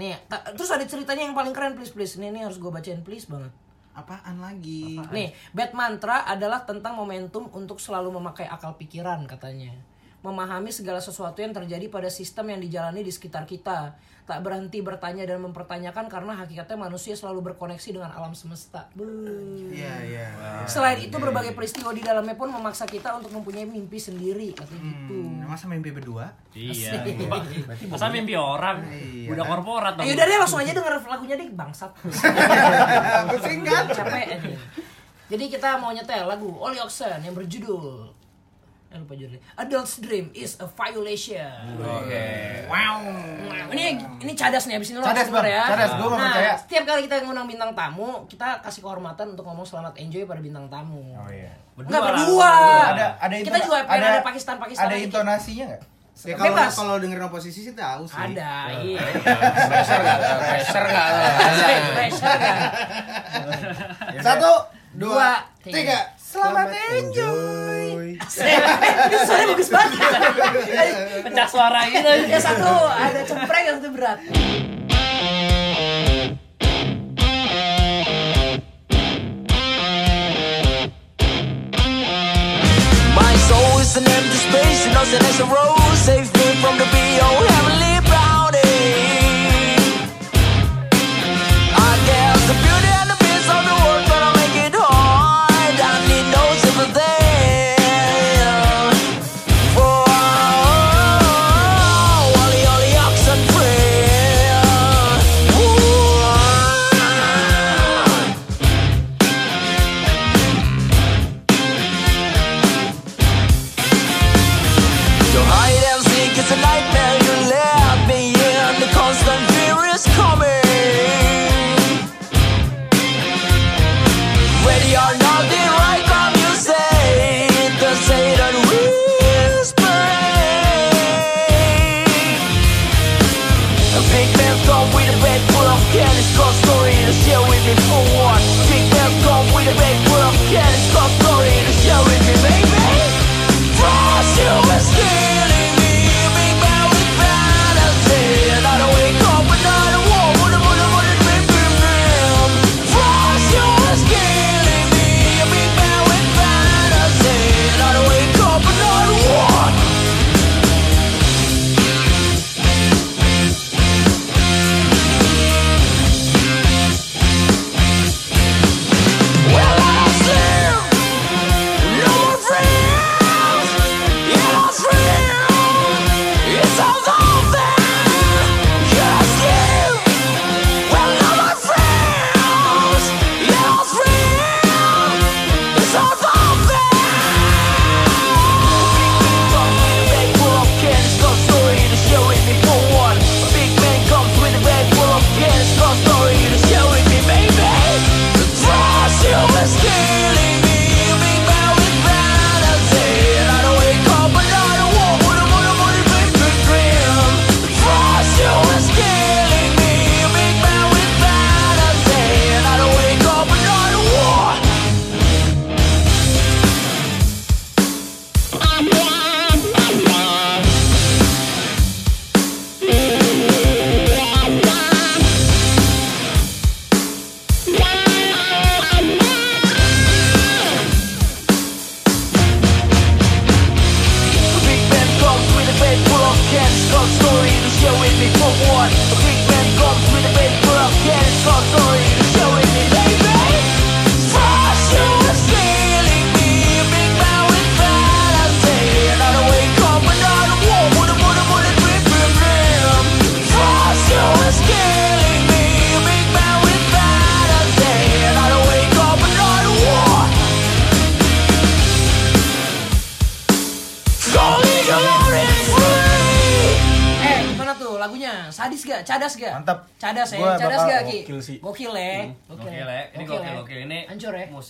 Nih, ta- terus ada ceritanya yang paling keren please please. Ini, ini harus gue bacain please banget. Apaan lagi? Nih, Bad Mantra adalah tentang momentum untuk selalu memakai akal pikiran katanya. Memahami segala sesuatu yang terjadi pada sistem yang dijalani di sekitar kita. Tak berhenti bertanya dan mempertanyakan karena hakikatnya manusia selalu berkoneksi dengan alam semesta. Iya, iya. Selain itu berbagai peristiwa di dalamnya pun memaksa kita untuk mempunyai mimpi sendiri katanya gitu. Hmm, masa mimpi berdua? Iya. Masa mimpi orang? Iya. Udah korporat dong. Ayo dari langsung aja denger lagunya deh bangsat. Pusing kan? Capek aja. Jadi kita mau nyetel lagu Oli Oxen yang berjudul Eh, lupa judulnya. Adult's Dream is a violation. Wow. Ini ini cadas nih abis ini lo Cadas, Bang. Cadas, gua nggak nah, percaya. Setiap kali kita ngundang bintang tamu, kita kasih kehormatan untuk ngomong selamat enjoy pada bintang tamu. Oh iya. Enggak lah. berdua. Ada ada Kita juga pengen ada Pakistan-Pakistan Ada aja. intonasinya nggak? Ya kalau Bebas. kalau dengerin oposisi sih tahu sih. Ada, iya. Pressure nggak? ada? Pressure nggak? ada? Pressure kan? Satu, Dua, tiga. Selamat enjoy. Itu suaranya bagus banget. Pecah suara gitu. Ya satu ada cempreng yang satu berat. My soul is an empty space, and nothing as a rose. Save me from the BO heavenly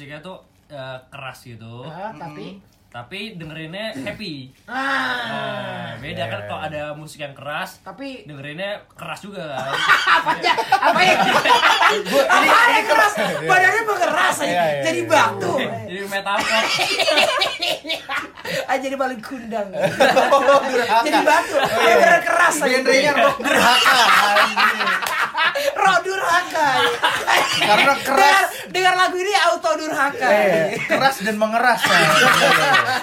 Musiknya tuh eh, keras gitu. Ah, tapi Tapi dengerinnya happy. ah, Nah, beda kan Yeah. kalau ada musik yang keras, tapi dengerinnya keras juga kan. apanya? Apa ya? Apa yang keras? Badannya mengeras aja. Iya, iya, Jadi iya. batu. Jadi metafor. Ah, jadi balik kundang. Oh. Jadi batu. Bener keras aja. Genrenya rock durhaka. Roh durhaka. Karena keras. Dengan, dengar lagu ini auto durhaka. Eh, keras dan mengeras ya.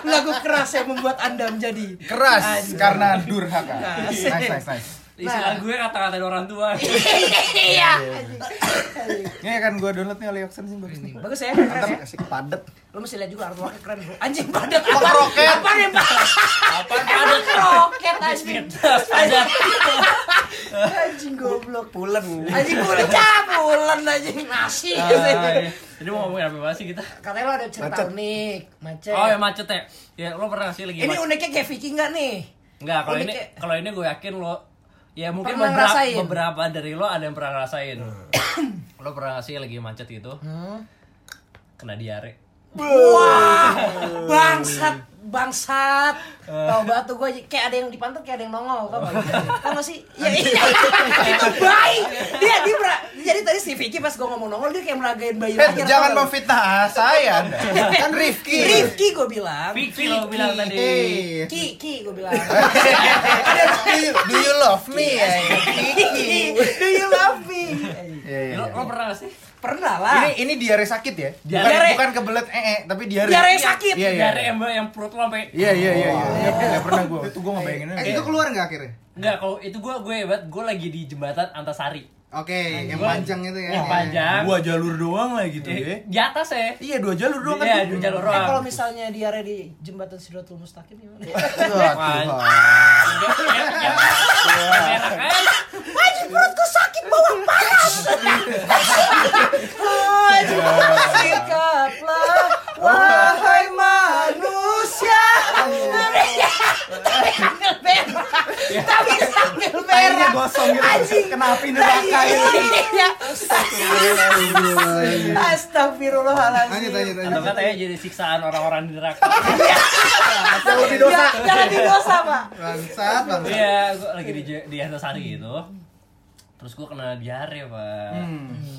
Lagu keras yang membuat Anda menjadi keras karena durhaka nice nice nice Istilah gue kata-katain orang tua. Iya. ini akan gue download nih oleh Oxen sih bagus nih Bagus ya, keren ya. mantap asik padet Lo mesti lihat juga artworknya keren bro. Anjing padat apa? Apa nih pak? Apa Emang roket anjing. Ada. Anjing goblok. Pulen. Anjing udah cabulan anjing nasi. Ah, iya. Jadi mau ngomongin apa sih kita? Katanya lo ada cerita unik, macet. Oh ya macet ya. Ya lo pernah sih lagi Ini uniknya kayak Vicky nggak nih? Enggak, kalau ini ya. kalau ini gue yakin lo ya mungkin Pernah beberapa, ngerasain. beberapa dari lo ada yang pernah ngerasain. lo pernah nggak sih lagi macet gitu? Hmm? Kena diare. Wah, bangsat, bangsat. Tau banget tuh gue kayak ada yang di pantat kayak ada yang nongol, tau gak? Tau gak sih? Ya iya, itu bayi. Dia dia mer- jadi tadi si Vicky pas gue ngomong nongol dia kayak meragain bayi Eh, lahir. jangan memfitnah saya kan Rifki Rifki gue bilang. Vicky lo bilang tadi. Eh, Ki, Ki gue bilang. do you, do you love me ya Ki, do you love me? Iya, iya, Lo, iya. lo pernah gak sih? Pernah lah. ini ini diare sakit ya bukan, Diare. bukan kebelet ee eh, tapi diare Diare sakit. iya iya Diare yang yang perut lo sampai iya iya iya iya Nggak pernah gue itu gue ngebayangin Eh, itu keluar nggak akhirnya? Enggak, kalau itu gue gue hebat, gue lagi di jembatan Antasari. Oke, yang Gua- panjang itu ya. Yang panjang. dua jalur doang lah gitu Eh, ya di atas ya. iya dua jalur doang kan Iya, di jalur Eh kalau doang. misalnya diare di jembatan Sidratul Mustaqim gimana? Tuhan. Kan? Anjing perutku sakit bawah panas. Anjing sikaplah wahai manusia. Sambil berak. Tapi sambil Airnya berak. gosong gitu Anjing. kena api neraka itu Iya. Astagfirullahaladzim. Lanjut, lanjut, Atau katanya jadi siksaan orang-orang di neraka. yang lebih dosa Ya, Jangan didosa, Pak. Bangsat, bangsat. Iya, gue lagi di di Antasari gitu. Terus gue kena diare, Pak.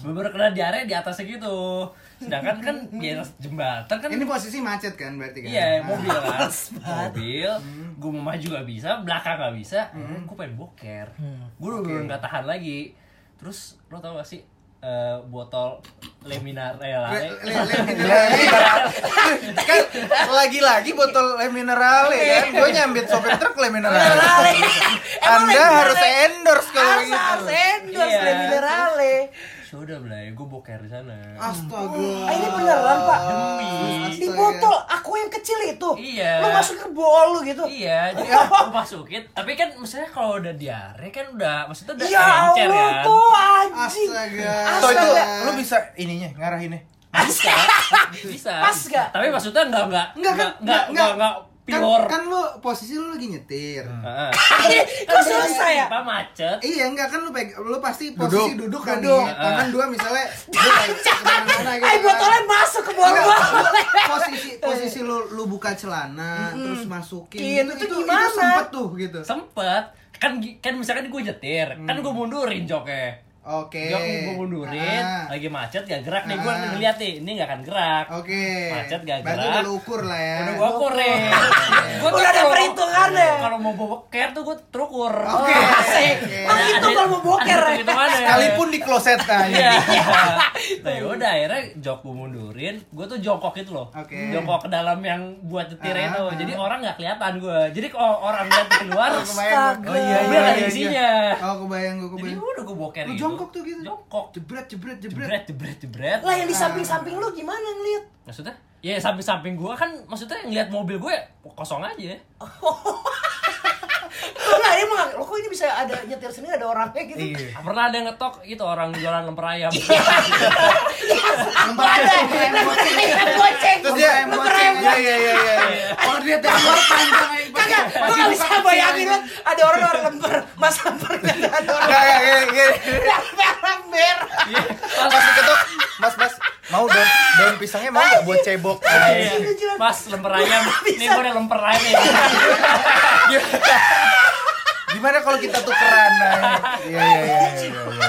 Bener kena diare di atasnya gitu. Sedangkan kan di atas jembatan kan Ini posisi macet kan berarti kan? Iya, Nah. mobil kan. Mobil, gue mau maju gak bisa, belakang gak bisa, gue pengen boker. Gue udah bener nggak tahan lagi. Terus lo tau gak sih eh, botol Leminare Le- le- le- kan lagi-lagi botol le minerale kan? Gue nyambit sopir truk le minerale Emang anda harus endorse kalau Harus gitu harus endorse Iya. Sudah belai, gue boker di sana. Astaga. Ah, ini beneran, Pak. Demi. Di botol aku yang kecil itu. Iya. Lu masuk ke bol lu gitu. Iya, jadi gue masukin. Tapi kan maksudnya kalau udah diare kan udah, maksudnya udah Ya encer Allah kan. tuh anjing. Astaga. Atau itu Astaga. lu bisa ininya ngarahinnya Bisa, bisa. Pas gak? Tapi maksudnya enggak enggak Enggak kan? enggak enggak enggak Kan, kan lu posisi lu lagi nyetir. Heeh. Kok susah ya? Apa macet? Iya enggak kan lu lu pasti posisi duduk, kan Duduk. nih. Tangan dua misalnya lu kayak ke mana-mana gitu Eh kan. botolnya masuk ke Enggak, gua. posisi posisi lu lu buka celana terus masukin Iya, gitu, itu itu, gimana? itu sempet tuh gitu. Sempet. Kan kan misalkan gue nyetir, kan gue mundurin joknya. Oke. Jok gue mundurin, Ah. lagi macet gak gerak nih, gue Ah. ngeliat nih, ini gak akan gerak. Oke. Macet gak Berarti gerak. udah lu ukur lah ya. Udah gue ukur nih. Gua tuh Udah ada kalau- perhitungannya. Kalau mau boker tuh gue terukur. Oke. Asik. Oke. Oh gitu kalau mau boker ya. Hitungannya. sekalipun di kloset Iya. aja Nah yaudah akhirnya jok gue mundurin, gue tuh jongkok itu loh. Oke. Jongkok ke dalam yang buat nyetir Ah, itu. ah. Jadi orang nggak kelihatan gue. Jadi kalau orang lihat dari luar, Astaga. Oh, iya, iya, ada iya, isinya. Oh, kebayang gue Jadi kebayang. udah gue boker gitu. Jongkok tuh gitu? Jongkok. Jebret jebret jebret. Jebret, jebret, jebret. Lah yang di samping-samping lu gimana ngeliat? Maksudnya? Ya samping-samping gue kan maksudnya ngeliat mobil gue kosong aja. Enggak, dia mah lo kok ini bisa ada nyetir sendiri ada orangnya gitu. iya Pernah ada yang ngetok itu orang jualan lemper ayam. Ada. Lemper goceng. terus dia Lemper iya ayam. iya iya iya Kalau dia dari luar panjang aja. Kagak, lo gak bisa bayangin ada orang orang lemper, mas lemper kagak ada orang Nggak, nggak, gini, gini. lemper lemper. pas diketok mas mas mau daun daun pisangnya mau nggak buat cebok Iya. Mas lemper ayam. Ini gue ada lemper ayam nih. gimana kalau kita tukeran nah, iya iya iya iya iya,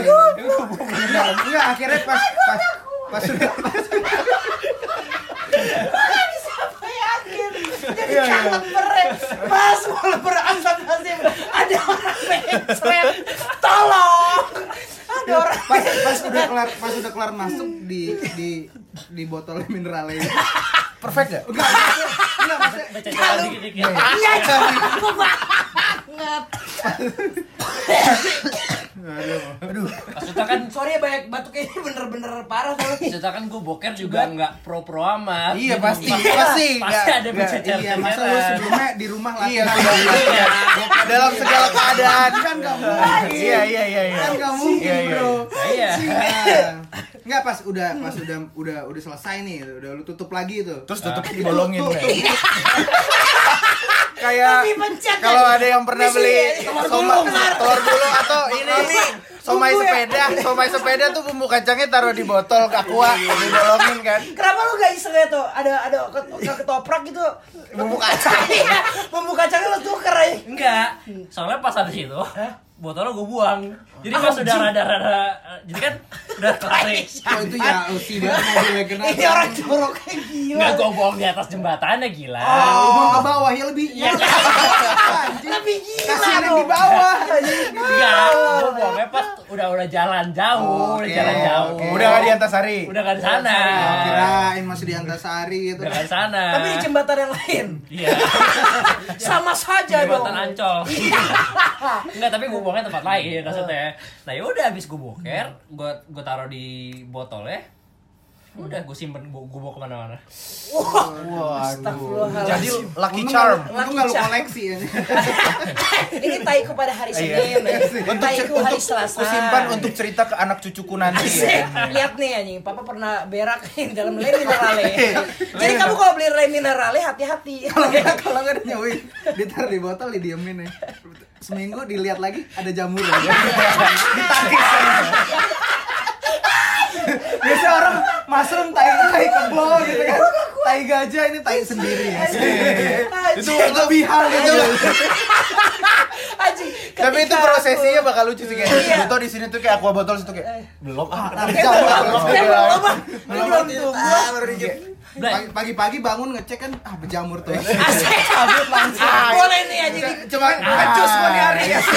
iya. Enggak, akhirnya pas pas pas sudah bisa bayangin. Jadi kan lempernya, mas mau lemper asam asim ada orang mencret. Tolong. Ada orang pas pas udah kelar pas udah kelar masuk di di di botol mineralnya. Perfect gak? Enggak, enggak maksudnya Becet-becetan dikit-dikit. Iya, aku banget. Maksudnya kan Sorry ya banyak batuknya ini bener-bener parah. Maksudnya kan gue boker juga nggak pro-pro amat Iya Gitu. pasti, pasti. Pasti Nggak- ada bercecer Iya, masa lu sebelumnya di rumah Iya, latihan. iya. Dalam segala keadaan Kan nggak mungkin. Iya, iya, iya, iya. Kan nggak mungkin, Iya, iya. bro. Iya Nah, Nggak pas udah pas udah udah udah selesai nih, udah lu tutup lagi tuh. Terus tutupnya dibolongin kayak. Kalau ada yang pernah beli telur gulung, Mar. telur gulung atau ini somai Bumbu ya? sepeda, somai sepeda tuh bumbu kacangnya taruh di botol aqua dibolongin kan. Kenapa lu gak iseng ya tuh? Ada ada ke- ke- ketoprak gitu. Bumbu kacang. Iya, bumbu kacangnya lu tuker aja. Enggak Soalnya pas habis itu Botolnya gue buang Jadi pas Anjing. udah rada-rada Jadi kan udah kering Oh itu ya usi banget mobilnya kena. Ini orang jorok kayak gila. Enggak gue buang di atas jembatannya gila Oh, buang ke bawah ya lebih. Iya? Anjing. Lebih gila Kasihan di bawah. Enggak Gue buangnya pas udah udah jalan jauh Udah Oke, jalan jauh. Udah gak di Antasari. Udah gak di sana Oh, kirain masih di Antasari gitu. Udah gak di sana Tapi di jembatan yang lain. Iya Sama saja. Jembatan Ancol Enggak tapi gue buangnya tempat lain maksudnya. Nah yaudah abis gue boker Gue gue taruh di botol ya Udah gue simpen gue gue bawa ke mana-mana Astagfirullahaladzim. Jadi lucky charm. Untung nggak lu koleksi ya. Ini taiku pada hari Iya. Senin, ya. Untuk taiku hari Selasa. ku simpan untuk cerita ke anak cucuku nanti ya. Lihat nih anjing, papa pernah berak di dalam le minerale. Jadi kamu kalau beli le minerale hati-hati. Kalau nggak kalau nggak nyuwi, ditaruh di botol didiemin ya. Seminggu dilihat lagi ada jamur ya. Ditakis. Biasa orang mushroom tai tai kebo gitu kan. Tai gajah ini tai sendiri. Itu itu Kelebihan gitu. Anjing. tapi itu prosesinya aku- bakal lucu sih kayak. Iya. Di sini tuh kayak aqua botol situ kayak belum ah. Eh, belum, eh, belum. Belum tunggu. Pagi- Pagi-pagi bangun ngecek kan ah berjamur tuh. Asik. Boleh nih anjing. Cuma acus gua di hari ya.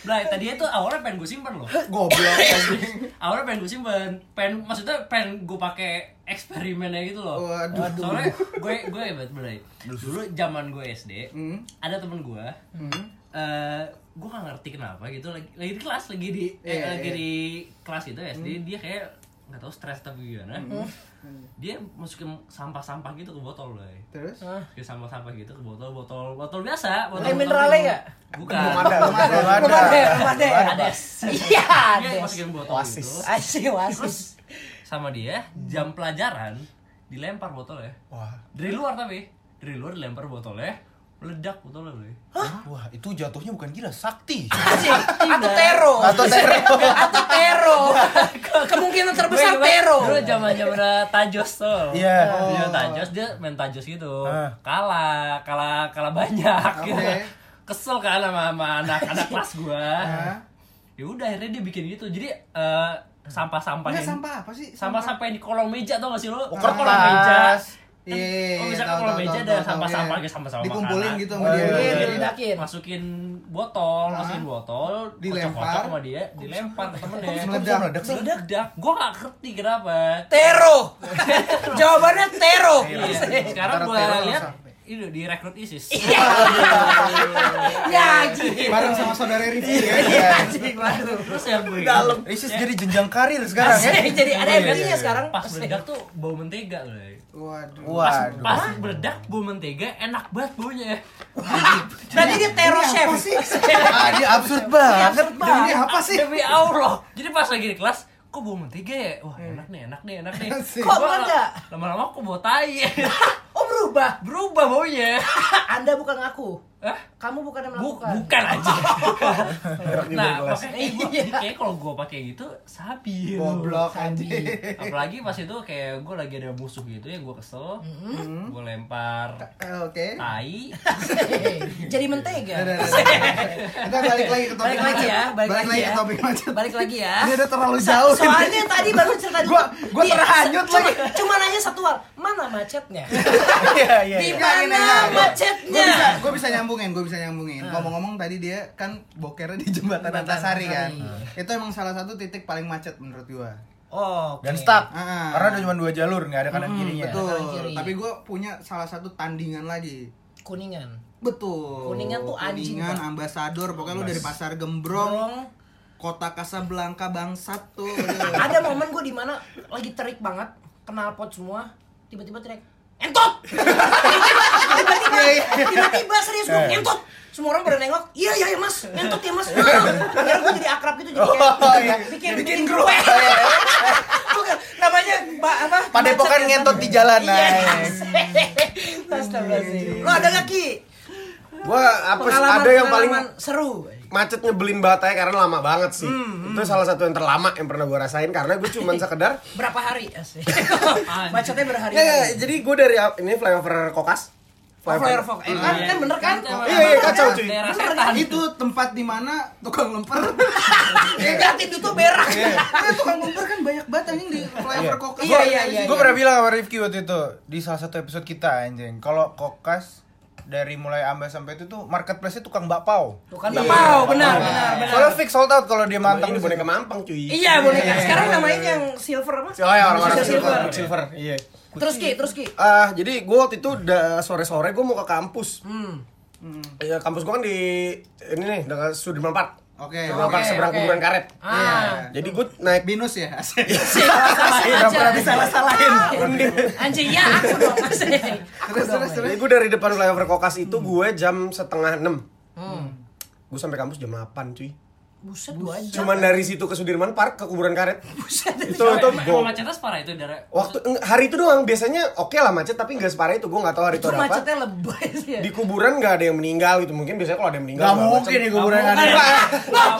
Nah tadi itu awalnya pengen gue simpen loh Goblok. Awalnya pengen gue simpen pengen Maksudnya pengen gue pakai eksperimennya gitu loh Waduh. Soalnya gue gue hebat bener Dulu zaman gue SD Hmm. Ada temen gue eh gue gak ngerti kenapa gitu lagi lagi di kelas lagi di eh, Iya, lagi iya. di kelas itu SD dia kayak nggak tahu stres tapi gimana dia masukin sampah-sampah gitu ke botol loh Terus? masukin sampah-sampah gitu ke botol botol botol biasa botol Le minerale nggak? bukan Belum ada, belum ada. Belum ada, belum ada. ada Iya, dia ada. masukin botol Oasis. gitu wasis. terus sama dia jam pelajaran dilempar botolnya Wah. dari luar tapi dari luar dilempar botolnya meledak botolnya loh Wah, itu jatuhnya bukan gila, sakti. Atau tero. Atau tero. Atau tero. Kemungkinan terbesar tero. dulu zaman zaman tajos tuh Iya. dia tajos dia main tajos gitu Ah. kalah kalah kalah banyak gitu Oke. kesel kan sama, sama anak anak kelas gua ya udah akhirnya dia bikin gitu jadi eh, sampah-sampah yang- sampah apa sih? sampah-sampah yang di kolong meja tau gak sih lo Oh, Kan kolong meja kertas. Iya. Oh bisa tahu, kan kalau tahu, meja ada sampah-sampah iya. gitu sama-sama Dikumpulin gitu sama Oh, dia. iya, Iya, iya. diledakin. masukin botol, masukin botol, Dilempar. sama dia, dilempar temennya. meledak? meledak? Meledak. Gua gak ngerti kenapa. Tero. Jawabannya tero. Iya. Sekarang teror lihat ini direkrut ISIS. Ya anjing. Bareng sama saudara Rifki ya. Iya anjing waduh. Terus yang gue Dalam. Isis jadi jenjang karir sekarang ya. Jadi ada Iya, MD-nya sekarang. pas meledak tuh bau mentega loh. Waduh. Pas, Waduh. pas meledak bau mentega enak banget baunya. Berarti dia tero chef. Ah, dia absurd banget. Demi apa sih? Demi Allah. Jadi pas lagi di kelas, kok bau mentega ya? Wah enak nih, enak nih, enak nih. Kok meledak? Lama-lama kok bau tai. Berubah. Berubah baunya. Anda bukan ngaku. Hah? Kamu bukan yang Bu, melakukan. bukan aja. nah, makanya gua, kayak kalau gue pakai gitu sabi. Goblok anjing. Apalagi pas itu kayak gue lagi ada musuh gitu ya, gue kesel, gue lempar Eh, Oke. tai. Jadi mentega. Kita balik lagi ke topik Balik lagi ya, balik lagi lagi ya. ke topik macet. Balik lagi ya. Ini udah terlalu jauh. Soalnya tadi baru cerita Gua- gua Iya, terhanyut lagi. Cuma nanya satu hal, mana macetnya? Iya, iya. Di iya. Mana. Gue macetnya? bisa, gue bisa nyambungin, gue bisa nyambungin. Ngomong-ngomong tadi dia kan bokernya di jembatan Antasari kan. Itu emang salah satu titik paling macet menurut gua. Oh, oke. Dan stuck. Ah. Karena ada cuma dua jalur, nggak ada kanan kirinya. Betul. kanan kiri. Tapi gua punya salah satu tandingan lagi. Kuningan. Betul. Kuningan tuh anjing, Kuningan, ambasador, pokoknya lu dari pasar Gembrong, Brong. kota Casablanca bangsat tuh. Ada momen gue di mana lagi terik banget, kenal pot semua, tiba-tiba teriak, entot! tiba-tiba, tiba-tiba serius gue, entot! Semua orang pada nengok, iya iya ya mas, entot ya mas. Akhirnya gue jadi akrab gitu, jadi kayak bikin bikin grup. Bukan, namanya mbak apa? Padepokan ngentot di jalan, Iya. nah. Astagfirullahaladzim. Lo ada Ki? Gua apa ada yang paling seru. Macet nyebelin banget ya karena lama banget sih. Itu salah satu yang terlama yang pernah gua rasain karena gue cuman sekedar Berapa hari? Macetnya berhari-hari. Ya, ya, jadi gue dari ini flyover Kokas. Flyer Fox. Eh, kan, kan bener kan? Iya, iya, kacau cuy. Bener setan. itu tempat di mana tukang lemper. Ya itu tuh berak. Karena tukang lemper kan banyak banget anjing di flyover kokes. Iya, iya, iya. Gue pernah bilang sama Rifki waktu itu di salah satu episode kita anjing. Kalau kokas dari mulai Amba sampai itu tuh marketplace-nya tukang bakpao. Bukan bapau, benar, benar, benar. Soalnya fix sold out kalau dia mantang Ini di boneka mampang cuy. Iya boneka. Sekarang namanya yang silver apa? Oh ya orang-orang Silver. silver, silver. Iya. Terus ki, terus ki. Ah, jadi gue waktu itu udah sore-sore gue mau ke kampus. Hmm. Ya, kampus gue kan di ini nih dekat Sudirman Park. Oke. Park oke, seberang oke. kuburan karet. Ah. Jadi gue naik Binus ya. Asik. Salah pernah disalah-salahin. Anjing ya aku dong Terus terus terus. Jadi gue dari depan flyover Kokas itu gue jam setengah enam. Gue sampai kampus jam 8 cuy. Buset dua jam. Cuman dari situ ke Sudirman Park ke kuburan karet. Buset. itu itu macetnya separah itu daerah. waktu hari itu doang biasanya oke lah macet tapi nggak separah itu gue nggak tahu hari itu Itu ada apa macetnya lebay sih. ya. di kuburan nggak ada yang meninggal gitu mungkin biasanya kalau ada yang meninggal Gak segala mungkin di kuburan ada.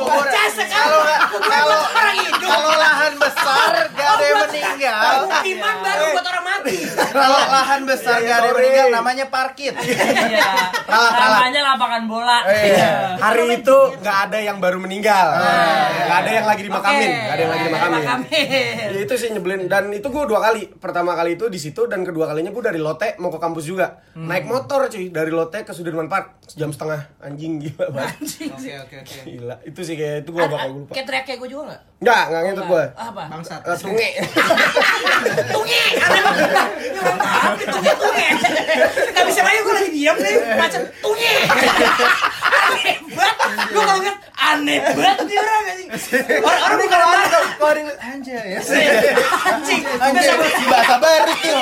Bocah sekarang. Kalau orang hidup. Kalau lahan besar gak ada yang meninggal. Pemukiman baru buat orang mati. Kalau lahan besar gak ada yang meninggal namanya parkit. Iya. Namanya lapangan bola. Iya. hari itu nggak ada yang baru meninggal nggak ada yang lagi dimakamin nggak ada yang lagi dimakamin. Makamin. Ya, itu sih nyebelin. Dan itu gue dua kali. Pertama kali itu di situ dan kedua kalinya gue dari Lotte mau ke kampus juga. Naik motor cuy dari Lotte ke Sudirman Park. Jam setengah. Anjing gila banget. Oke oke oke. gila. Itu sih kayak itu gue bakal lupa. Kayak teriak kayak gue juga nggak? nggak nggak ngentut gue Apa? Bangsat. Eh, tunge. Tunge, tunge, tunge. Gak bisa lagi gue lagi diam nih, macam tunge. Aneh banget. Gue kalau ngeliat aneh banget nih orang anjing. Orang-orang bukan marah. Kok ada yang anjay ya. Anjing. Sampai si bahasa baru tuh.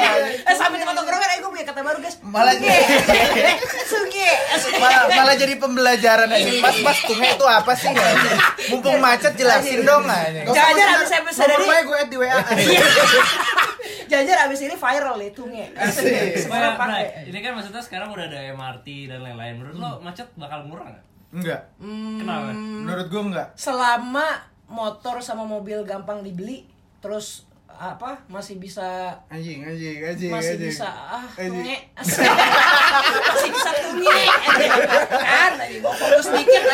Eh sampai tempat tongkrongan, eh gue punya kata baru guys. Malah. Tunge. malah, malah jadi pembelajaran aja. Mas, mas, tunge itu apa sih? Mumpung macet jelasin dong anjing. Jangan-jangan abis episode Nomor ini gue di WA. Jangan-jangan abis ini viral nih tunge Semua orang Bray, pakai ini kan maksudnya sekarang udah ada MRT dan lain-lain. Menurut lo macet bakal murah nggak? Enggak. Kenapa? Menurut gue enggak. Selama motor sama mobil gampang dibeli Terus apa masih bisa Anjing anjing anjing masih anjing. bisa ah Anjing. tunge masih bisa tunge kan lagi mau fokus dikit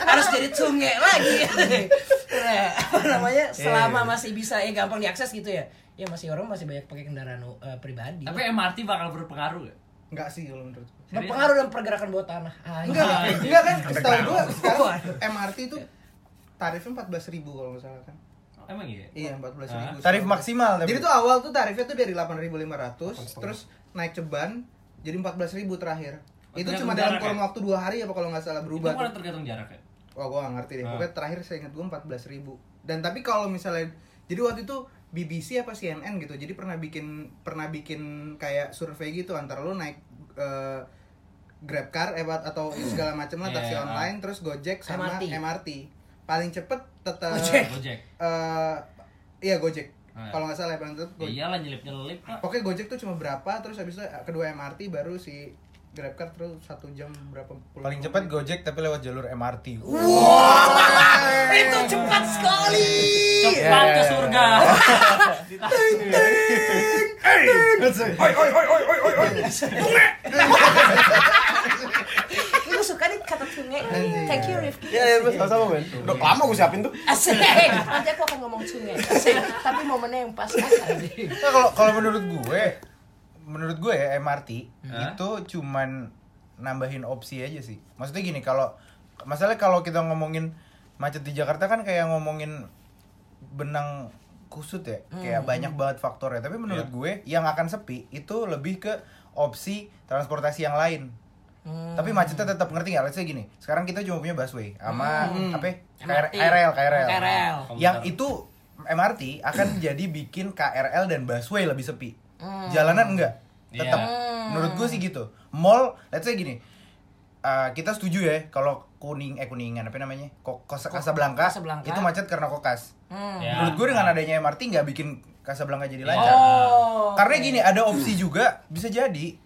harus jadi tunge lagi nah, apa namanya selama masih bisa ya gampang diakses gitu ya ya masih orang masih banyak pakai kendaraan uh, pribadi Tapi MRT bakal berpengaruh nggak? Enggak sih kalau menurut gue. berpengaruh dalam pergerakan bawah tanah ah, Enggak, enggak kan setahu gue sekarang. MRT itu tarifnya 14.000 ribu kalau nggak salah kan. Emang iya? Iya, 14.000 ribu. Tarif maksimal tapi. Jadi tuh awal tuh tarifnya tuh dari 8.500 terus naik ceban jadi 14.000 terakhir. Oh, Itu cuma dalam jarak kurun ya? waktu dua hari apa kalau nggak salah Itu berubah. tuh. tergantung jarak ya. Wah, gua gak ngerti deh. Ah. Pokoknya terakhir saya ingat gua 14.000 ribu. Dan tapi kalau misalnya jadi waktu itu BBC apa CNN gitu. Jadi pernah bikin pernah bikin kayak survei gitu antara lu naik eh, Grab car eh, atau segala macam lah Iya, taksi online terus Gojek sama MRT. MRT. Paling cepet tetap Gojek. Gojek. eh, iya Gojek. Ah, iya. Kalau nggak salah ya paling cepet Ya Gojek. iyalah nyelip-nyelip, Pak. Pokoknya Gojek tuh cuma berapa terus habis itu kedua MRT baru si GrabCar terus satu jam berapa? Puluh Paling cepat Gojek tapi lewat jalur MRT. itu cepat sekali. Cepat ke surga. Gue suka nih kata tunge. Thank you Rifki. Ya ya Mas, sama-sama udah lama gue siapin tuh. Asik. Nanti aku akan ngomong tunge. Asik. Tapi momennya yang pas. Nah, kalau kalau menurut gue menurut gue ya MRT Hah? itu cuman nambahin opsi aja sih maksudnya gini kalau masalah kalau kita ngomongin macet di Jakarta kan kayak ngomongin benang kusut ya kayak banyak banget faktornya tapi menurut gue yang akan sepi itu lebih ke opsi transportasi yang lain tapi macetnya tetap ngerti nggak? Let's say gini, sekarang kita cuma punya busway sama apa? ya? KR-. KRL, KRL. KRL. Yang itu MRT akan jadi bikin KRL dan busway lebih sepi. Jalanan enggak. Tetap. Menurut gue sih gitu. Mall, let's say gini. uh, kita setuju ya kalau kuning eh kuningan apa namanya? Kok Casablanca, Casablanca. itu macet karena kokas. Hmm. Ya. Menurut gue dengan adanya MRT nggak bikin Casablanca jadi lancar. Oh. Karena gini ada opsi juga bisa jadi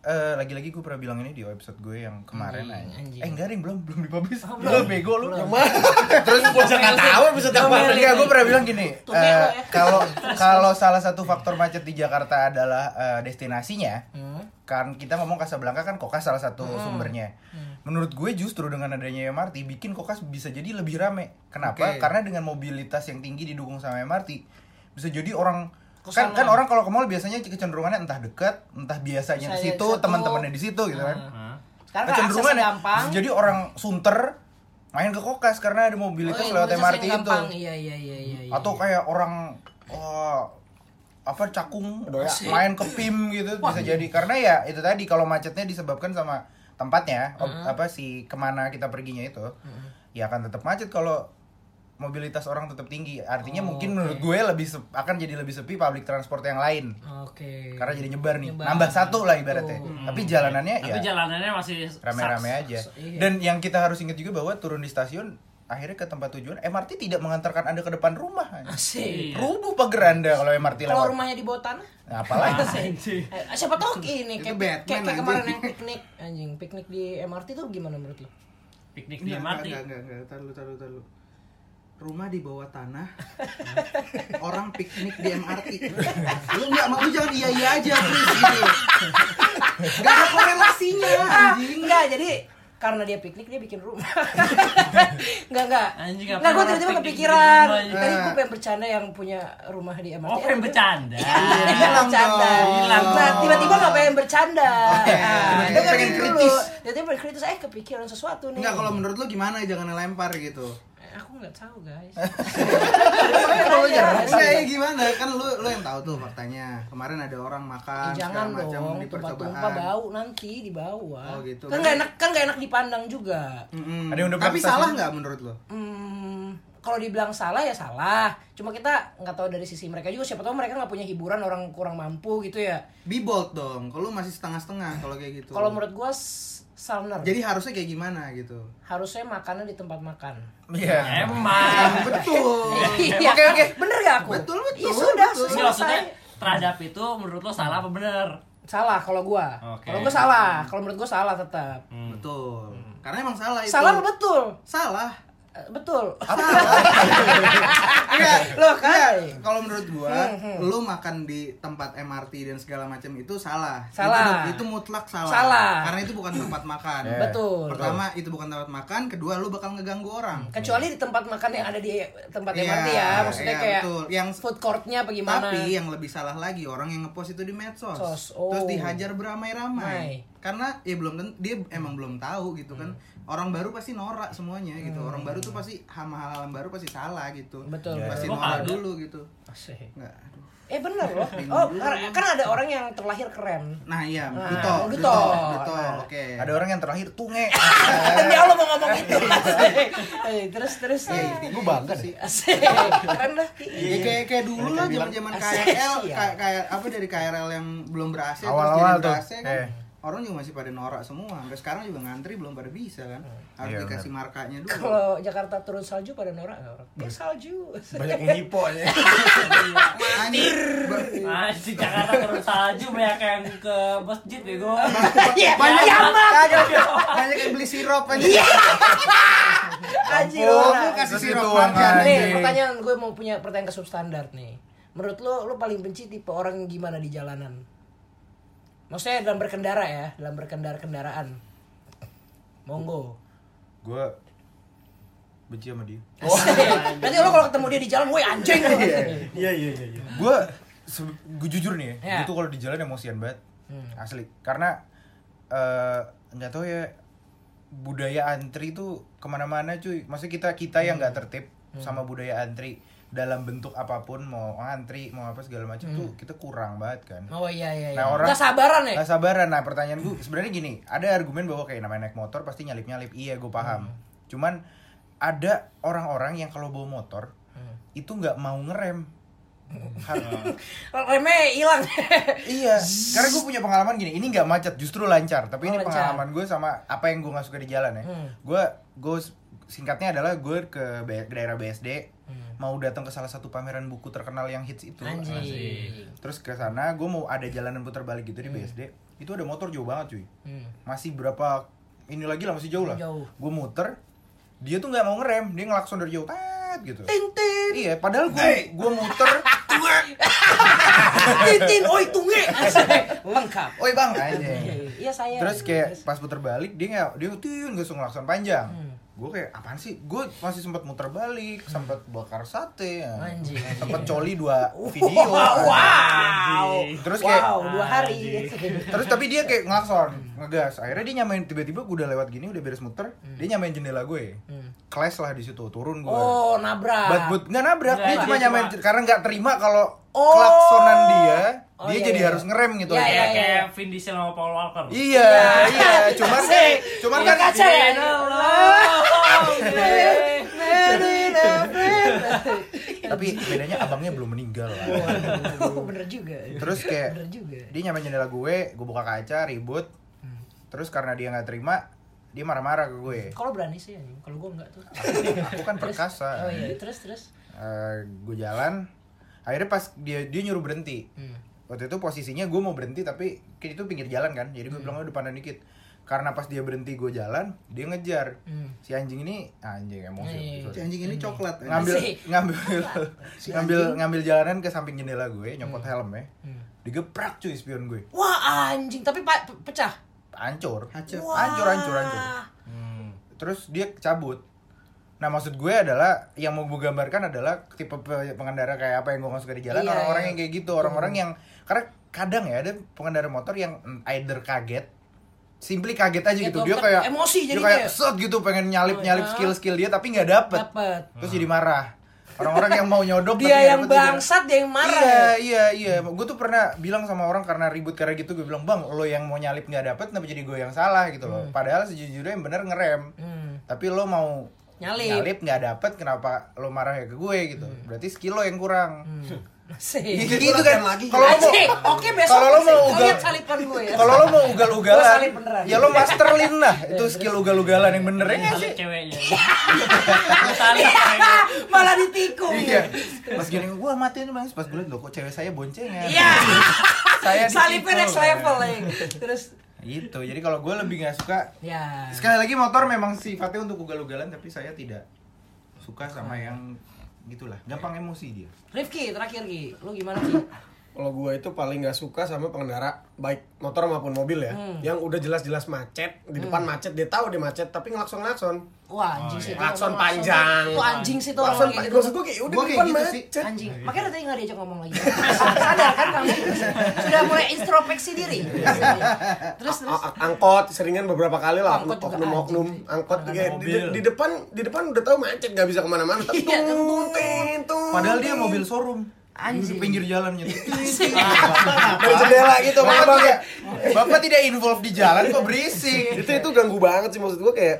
eh, lagi-lagi gue pernah bilang ini di episode gue yang kemarin aja. Hmm, anjing. Eh enggak ding belum belum dipublish. Oh, Lu bego lu. Terus gue nggak tahu bisa tahu Enggak, gue pernah bilang gini. Eh, ya. Kalau kalau salah satu faktor macet di Jakarta adalah eh, destinasinya, Hmm. kan kita ngomong Casablanca kan Kokas salah satu sumbernya. Menurut gue justru dengan adanya MRT bikin Kokas bisa jadi lebih rame. Kenapa? Karena dengan mobilitas yang tinggi didukung sama MRT bisa jadi orang Ke sana. kan kan orang kalau ke mall biasanya kecenderungannya entah dekat, entah biasanya di situ, teman-temannya di situ gitu kan. Sekarang kan Kecenderungan ya, gampang. jadi orang sunter main ke Kokas karena ada mobilitas Oh, lewat aksesnya MRT itu gampang. Iya iya iya iya. iya. atau kayak orang wah, apa cakung main ke PIM gitu bisa jadi karena ya itu tadi kalau macetnya disebabkan sama tempatnya ob- apa sih ke mana kita perginya itu ya akan tetap macet kalau mobilitas orang tetap tinggi artinya Oh, mungkin oke. menurut gue lebih sep- akan jadi lebih sepi public transport yang lain Oke. karena jadi nyebar nih Nyebar. nambah satu lah ibaratnya Oh. tapi jalanannya Tapi ya jalanannya masih rame-rame saks. aja Iya. dan yang kita harus ingat juga bahwa turun di stasiun akhirnya ke tempat tujuan MRT tidak mengantarkan anda ke depan rumah Asik. Iya. rubuh pagar anda kalau MRT Kalau lewat rumahnya di bawah tanah? Nah, apalagi Eh, siapa tahu ini kayak kayak, Batman, kayak kemarin anjing. yang piknik anjing piknik di MRT tuh gimana menurut lo? Piknik di Enggak, MRT. enggak, enggak, enggak, taruh, taruh, taruh. Rumah di bawah tanah, orang piknik di MRT. Lu enggak mau jangan iya iya aja please gitu. Gak ada korelasinya anjing. Enggak, jadi karena dia piknik dia bikin rumah. enggak enggak. Anjing, Enggak, ngapain gue tiba-tiba kepikiran. Tadi gue pengen bercanda yang punya rumah di MRT. Oh, pengen bercanda. Iya, bercanda. Nah, tiba-tiba nggak pengen bercanda. Oke, Ah, tiba-tiba dengerin pengen kritis. Tiba-tiba pengen kritis, eh kepikiran sesuatu nih. Enggak kalau menurut lu gimana jangan ngelempar gitu. Aku nggak tahu guys. Kalau. Enggak ya gimana? Kan lu lu yang tahu tuh faktanya. Kemarin ada orang makan Eh, jangan macam dong, di tumpah-tumpah percobaan. bau nanti di bawah. Oh, gitu. Kan nggak enak, kan nggak enak dipandang juga. Mm-mm. Ada yang udah Tapi salah nggak menurut lo? Hmm, kalau dibilang salah ya salah. Cuma kita nggak tahu dari sisi mereka juga. Siapa tahu mereka nggak punya hiburan orang kurang mampu gitu ya. Be bold dong. Kalau lu masih setengah-setengah kalau kayak gitu. Kalau menurut gua s- Salner Jadi harusnya kayak gimana gitu? harusnya makannya di tempat makan. Iya. Emang. Betul. Iya, Oke, oke. Bener gak aku? Betul, betul, Iya sudah, betul. Ini maksudnya selesai. terhadap itu menurut lo salah apa bener? Salah kalau gua. Oke. Kalau gua salah. Kalau menurut gua salah tetap. Betul. Karena emang salah itu. Salah betul? Salah. Betul. Enggak. Loh, kan? Kalau menurut gua, Hmm, hmm. lu makan di tempat MRT dan segala macam itu salah. Salah. Itu, itu mutlak salah. Salah. Karena itu bukan tempat makan. Ya. Betul. Pertama, itu bukan tempat makan. Kedua, lu bakal ngeganggu orang. Kecuali di tempat makan yang ada di tempat Iya, MRT ya, maksudnya iya, kayak betul. Yang food courtnya apa gimana? Tapi yang lebih salah lagi orang yang ngepost itu di medsos. Sos, oh. Terus dihajar beramai-ramai. Mai. Karena ya belum dia emang belum tahu gitu kan. Orang baru pasti norak semuanya gitu. Orang baru tuh pasti hal hal yang baru pasti salah gitu. Betul. Pasti Gua norak dulu gitu. Asik. Enggak. aduh. Eh bener loh. Oh, gua. kan ada orang yang terlahir keren. Nah, iya, Nah, Duto, Duto. Duto, Duto, Nah. Oke. Ada orang yang terakhir tunge. Demi Allah mau ngomong itu. Eh, terus terus. Iya, intinya Gue bangga sih. Asik. Keren lah. Ya, kayak kayak dulu lah zaman-zaman KRL, iya. kayak kayak apa dari KRL yang belum berhasil Awal-awal terus tuh, jadi berhasil kan. Orang juga masih pada norak semua. Sampai sekarang juga ngantri belum pada bisa kan. Harus Iya, dikasih markanya dulu. Kalau Jakarta turun salju pada norak nggak orang? Eh salju. Banyak yang hipo aja. Anjir. Ah, di Jakarta terus salju banyak yang ke masjid ya gue. Iya, Banyak iya, yang banyak yang beli sirup aja. Anjir. Orang. kasih sirup. Nih, pertanyaan gue mau punya pertanyaan ke substandard nih. Menurut lo, lo paling benci tipe orang yang gimana di jalanan? Maksudnya dalam berkendara ya, dalam berkendara kendaraan. Monggo. Gue benci sama dia. Nanti lo kalau ketemu dia di jalan, woi anjing. Iya iya iya. iya. Gue gue jujur nih ya, Ya. gue tuh kalau di jalan emosian banget. Hmm. Asli. Karena eh, nggak tahu ya budaya antri tuh ke mana-mana cuy maksudnya kita kita yang nggak tertib sama budaya antri dalam bentuk apa pun mau antri mau apa segala macam tuh kita kurang banget kan Oh iya iya. iya. Nah, orang- Nggak sabaran ya? Nggak sabaran. Nah, pertanyaan gue sebenarnya gini, ada argumen bahwa kayak namanya naik motor pasti nyalip-nyalip. Iya, gue paham. Cuman ada orang-orang yang kalau bawa motor itu nggak mau ngerem. Remnya hilang. iya, karena gue punya pengalaman gini. Ini nggak macet, justru lancar. Tapi Oh, ini lancar. pengalaman gue sama apa yang gue nggak suka di jalan ya. Hmm. Gue gue singkatnya adalah gue ke daerah BSD mau datang ke salah satu pameran buku terkenal yang hits itu. Hmm. Anjing. Terus ke sana gue mau ada jalanan putar balik gitu di BSD. Itu ada motor jauh banget cuy. Hmm. Masih berapa ini lagi lah masih jauh lah. Gue muter, dia tuh nggak mau ngerem, dia ngelakson dari jauh, tet gitu. Tintin. Iya, padahal gue gue muter, Tintin, oi tunge. Lengkap. oi bang, aja. Iya saya. Terus kayak pas puter balik dia nggak dia tuh nggak langsung ngelakson panjang. Hmm. Gue kayak apaan sih? Gue masih sempat muter balik, sempat bakar sate, ya. Anjing. sempat coli dua video. Wow. Terus kayak Wow, dua hari. Terus tapi dia kayak ngelakson, ngegas. Akhirnya dia nyamain tiba-tiba gue udah lewat gini, udah beres muter, dia nyamain jendela gue. Clash lah di situ, turun gue. Hmm. Oh, nabrak. But but nggak nabrak, Nggak, dia dia cuma cuma- nyamain karena nggak terima kalau Oh. klaksonan dia, Oh, dia iya, jadi iya. harus ngerem gitu. Iya, iya, Kayak kayak Vin Diesel sama Paul Walker. Iya, iya, cuman Asik. cuman Iya, kan kaca ya. tapi bedanya abangnya belum meninggal lah. Oh, bener juga. Terus kayak Bener juga. dia nyamain jendela gue, gue buka kaca, ribut. Hmm. Terus karena dia nggak terima, dia marah-marah ke gue. Kalau berani sih anjing, kalau gua enggak tuh. Aku kan perkasa. Oh iya, terus terus. Eh, gue jalan akhirnya pas dia dia nyuruh berhenti Hmm. waktu itu posisinya gue mau berhenti tapi kayak itu pinggir jalan kan jadi gue Hmm. bilang "Oh, depan dikit karena pas dia berhenti gue jalan dia ngejar Hmm. si anjing ini anjing emosi Iya. sorry. Si anjing ini coklat. ya. ngambil ngambil ngambil ngambil jalanan ke samping jendela gue nyopot helm ya Hmm. digeprak cuy spion gue Wah, anjing, tapi pa- pe- pecah. hancur Hancur. Wah. hancur hancur hancur Hmm. terus dia cabut nah maksud gue adalah yang mau gue gambarkan adalah tipe pe- pengendara kayak apa yang gue nggak suka di jalan Iya, orang-orang iya. yang kayak gitu orang-orang yang karena kadang ya ada pengendara motor yang either kaget simply kaget aja gitu Gitu, dia kayak emosi dia jadi kayak kayak- set gitu pengen nyalip Oh, nyalip iya. skill skill dia tapi nggak dapet Dapet. terus jadi marah orang-orang yang mau nyodok Dia yang bangsat, dia yang marah. Iya, iya, iya. Gue tuh pernah bilang sama orang karena ribut karena gitu, gue bilang, "Bang, lo yang mau nyalip nggak dapet, kenapa jadi gue yang salah gitu loh." Padahal sejujurnya yang bener ngerem. Hmm. Tapi lo mau Nyalip. nggak dapet, kenapa lo marah ya ke gue gitu. Berarti skill lo yang kurang. Asik. Gitu kan. Kalau lo mau. Oke, besok kalau lo mau ugal lihat salipan gue ya. kalau lo mau ugal-ugalan, salip beneran. ya lo masterlin lah. Itu skill ugal-ugalan yang bener ya nggak sih? Ceweknya. Malah ditikung. Iya. Pas gini, gua matiin bang. Pas gue liat, loh kok cewek saya boncengan. Iya. Saya ditikung. next level ya. Terus Gitu. Jadi kalau gue lebih nggak suka ya. Sekali lagi motor memang sifatnya untuk ugal-ugalan tapi saya tidak suka sama yang gitulah, gampang emosi dia. Rifki terakhir Ki, lu gimana Ki? Kalau gue itu paling nggak suka sama pengendara baik motor maupun mobil ya, Hmm. yang udah jelas-jelas macet di depan macet dia tahu dia macet tapi ngelakson ngelakson. Wah anjing sih. itu Klakson orang panjang. Tuh anjing sih tuh kayak panjang. gitu. Maksud gue kayak udah Gua di depan gitu sih. macet. Anjing. Makanya tadi nggak diajak ngomong lagi. Sadar kan kamu? Sudah mulai introspeksi diri. Terus terus. Angkot seringan beberapa kali lah Angkot juga oknum oknum anjing. angkot Orang kayak di, depan di depan udah tahu macet nggak bisa ke mana-mana tapi Iya, tung Padahal dia mobil showroom. Anjing. Di pinggir jalannya. dari jendela gitu Bapak bang tidak, Bapak tidak involve di jalan kok berisik. itu itu ganggu banget sih maksud gue kayak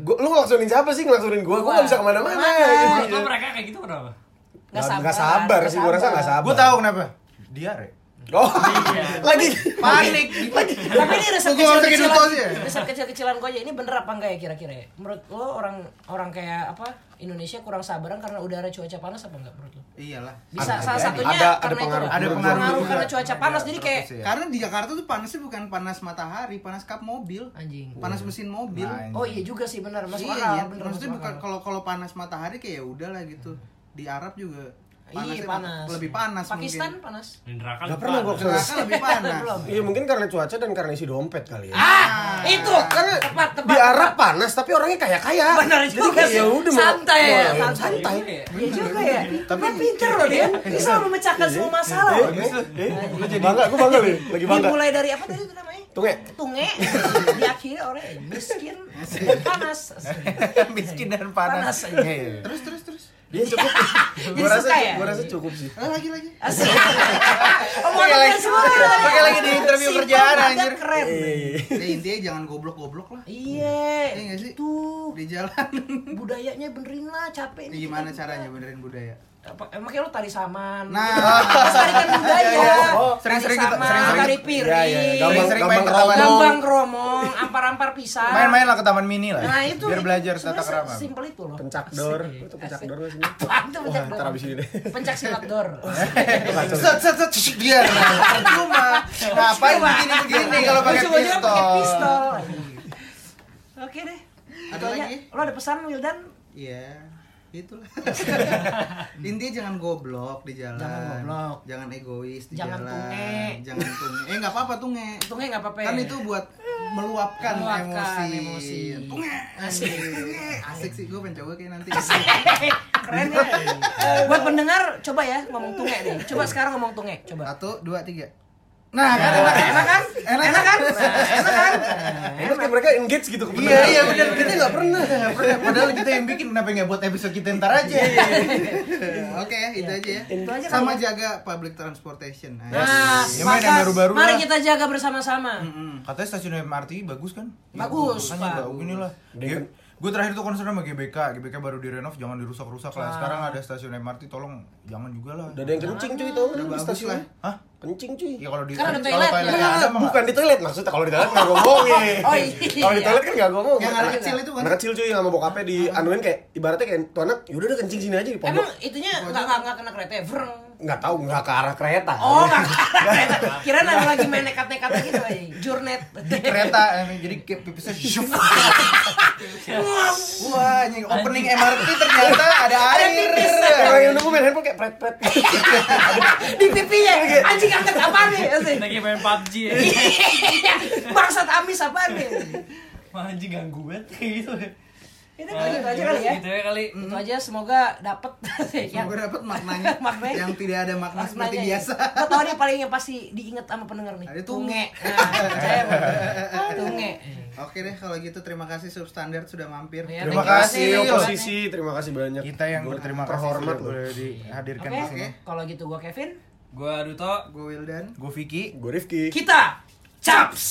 gua, lu ngelaksonin siapa sih ngelaksonin gue Gua. nggak bisa ke mana-mana Ke mana? gitu. Mereka kayak gitu kenapa? Nggak Nggak sabar sih gue rasa nggak sabar Gue tahu kenapa. Diare. Oh lagi Panik. Tapi ini masukin kecil-kecilan, ya? riset kecil-kecilan gue aja. Ini bener apa enggak ya kira-kira ya? Menurut lo orang orang kayak apa Indonesia kurang sabaran karena udara cuaca panas apa enggak menurut lo? Iyalah. Bisa Ada- salah satunya ada- ada karena itu pengaruh- nggak? ada pengaruh karena juga. cuaca panas jadi kayak Iya. Karena di Jakarta tuh panasnya bukan panas matahari, panas kap mobil. anjing. Panas mesin mobil. Nah, Oh iya juga sih benar masuk iya, akal. iya. bener, maksudnya bukan kalau kalau panas matahari kayak ya udahlah gitu. Di Arab juga Iya, Panasnya panas. lebih panas Pakistan mungkin. panas. Di neraka Gak pernah gue Neraka lebih panas. Belum. Iya mungkin karena cuaca dan karena isi dompet kali ya. Ah, itu Karena tepat tepat. di Arab panas tapi orangnya kaya kaya. Benar Jadi juga ya udah mau- Santai ya, santai. Iya juga ya. Tapi pinter loh dia. Bisa memecahkan semua masalah. bangga, gue bangga nih, lagi bangga. Dimulai dari apa tadi itu namanya? Tunge. Tunge. Diakhiri orang miskin panas. Miskin dan panas. Panas. Iya. Terus terus terus. Dia cukup. Gue rasa, ya? gue rasa cukup sih. Ah, lagi lagi. Asik. Oh, Pakai lagi- semua. pakai lagi di interview kerjaan, anjir. Keren. Ya intinya jangan goblok-goblok lah. Iya. Iya sih? Tuh. Di jalan. Budayanya benerin lah, capek nih. Gimana caranya benerin budaya? Emangnya lu tari saman? Nah. Melestarikan budaya. Oh, sering-sering Tari kita- saman, sering-sering tari Iya, piring. iya, gampang, Sering-sering main gampang ke taman. Gambang gromong, ampar-ampar pisang. Main-main lah ke taman mini lah. Nah, itu biar belajar tata kerama. Simpel itu loh. Pencak dor, itu pencak dor sih? Apaan tuh pencak dor? ini deh. Pencak silat dor. Set set set dia. Percuma. Ngapain begini-begini kalau pakai pistol? pakai pistol. Oke deh. Ada Itu lagi? Lo ada pesan Wildan? Iya. Itulah. Intinya jangan goblok di jalan. Jangan goblok. Jangan egois di Jangan jalan. tunge. Jangan tunge. Eh nggak apa-apa tunge. Tunge nggak apa-apa. Kan itu buat meluapkan, Meluapkan emosi. emosi. Tunge. Asik. Asik sih gue pengen coba kayak nanti. Keren ya. Buat pendengar coba ya ngomong tunge deh. Coba sekarang ngomong tunge. Coba. Satu, dua, tiga. Nah, kan enak. Enak kan? Enak kan? Nah, Enak kan? Enak kayak mereka engage gitu ke Iya, iya benar. Kita nggak pernah. Padahal kita yang bikin kenapa nggak buat episode kita ntar aja? Oke, itu aja ya. Itu aja Sama ya. jaga public transportation. Nah, Nah, Ya, main yang baru-baru Mari kita jaga bersama-sama. Katanya stasiun MRT bagus kan? Bagus, Pak. gini lah. Gue terakhir tuh concern sama GBK, GBK baru direnov jangan dirusak-rusak lah. Sekarang ada stasiun MRT tolong jangan juga lah. Udah ada yang kencing cuy tau Udah di bagus stasiun. lah. Hah? Kencing cuy. Ya kalau di Kan ada toiletnya. toiletnya ada mah Bukan di toilet maksudnya kalau di toilet nggak ngomongin. Oh, iya. Kalau di toilet kan nggak ngomong. Yang anak kecil itu kan? Anak kecil cuy sama bokapnya di anuin kayak ibaratnya kayak tuh anak yaudah udah kencing sini aja di pondok. Emang itunya nggak nggak nggak kena kereta ya? Nggak tahu nggak ke arah kereta. Oh, nggak kena kereta. Kirain ada lagi main nekat-nekat gitu aja. Jurnet. di kereta eh, jadi kayak pipisnya syuf. Wah, ini opening MRT ternyata ada air. Orang yang nunggu main handphone kayak pret pret. Di pipinya. Anjing angkat apa nih? Lagi main PUBG ya. Iya. Bangsat amis apa nih? Anjing ganggu banget kayak gitu. Itu aja, itu aja kali ya. Gitu ya kali. Itu aja semoga dapet yang Semoga dapat maknanya, Maknanya. yang tidak ada makna seperti maknanya ya. biasa. Lo tau nih paling yang pasti diinget sama pendengar nih. Ada tunge. tunge. Nah, Bang. Tunge. Oke deh kalau gitu terima kasih substandard sudah mampir. Ya, Terima kasih, Oposisi terima kasih banyak. Kita yang Gua berterima kasih terhormat boleh dihadirkan Oke, di sini. kalau gitu gua Kevin. Gua Duto. Gue Wildan. Gue Vicky. Gue Rifki. Kita Chaps.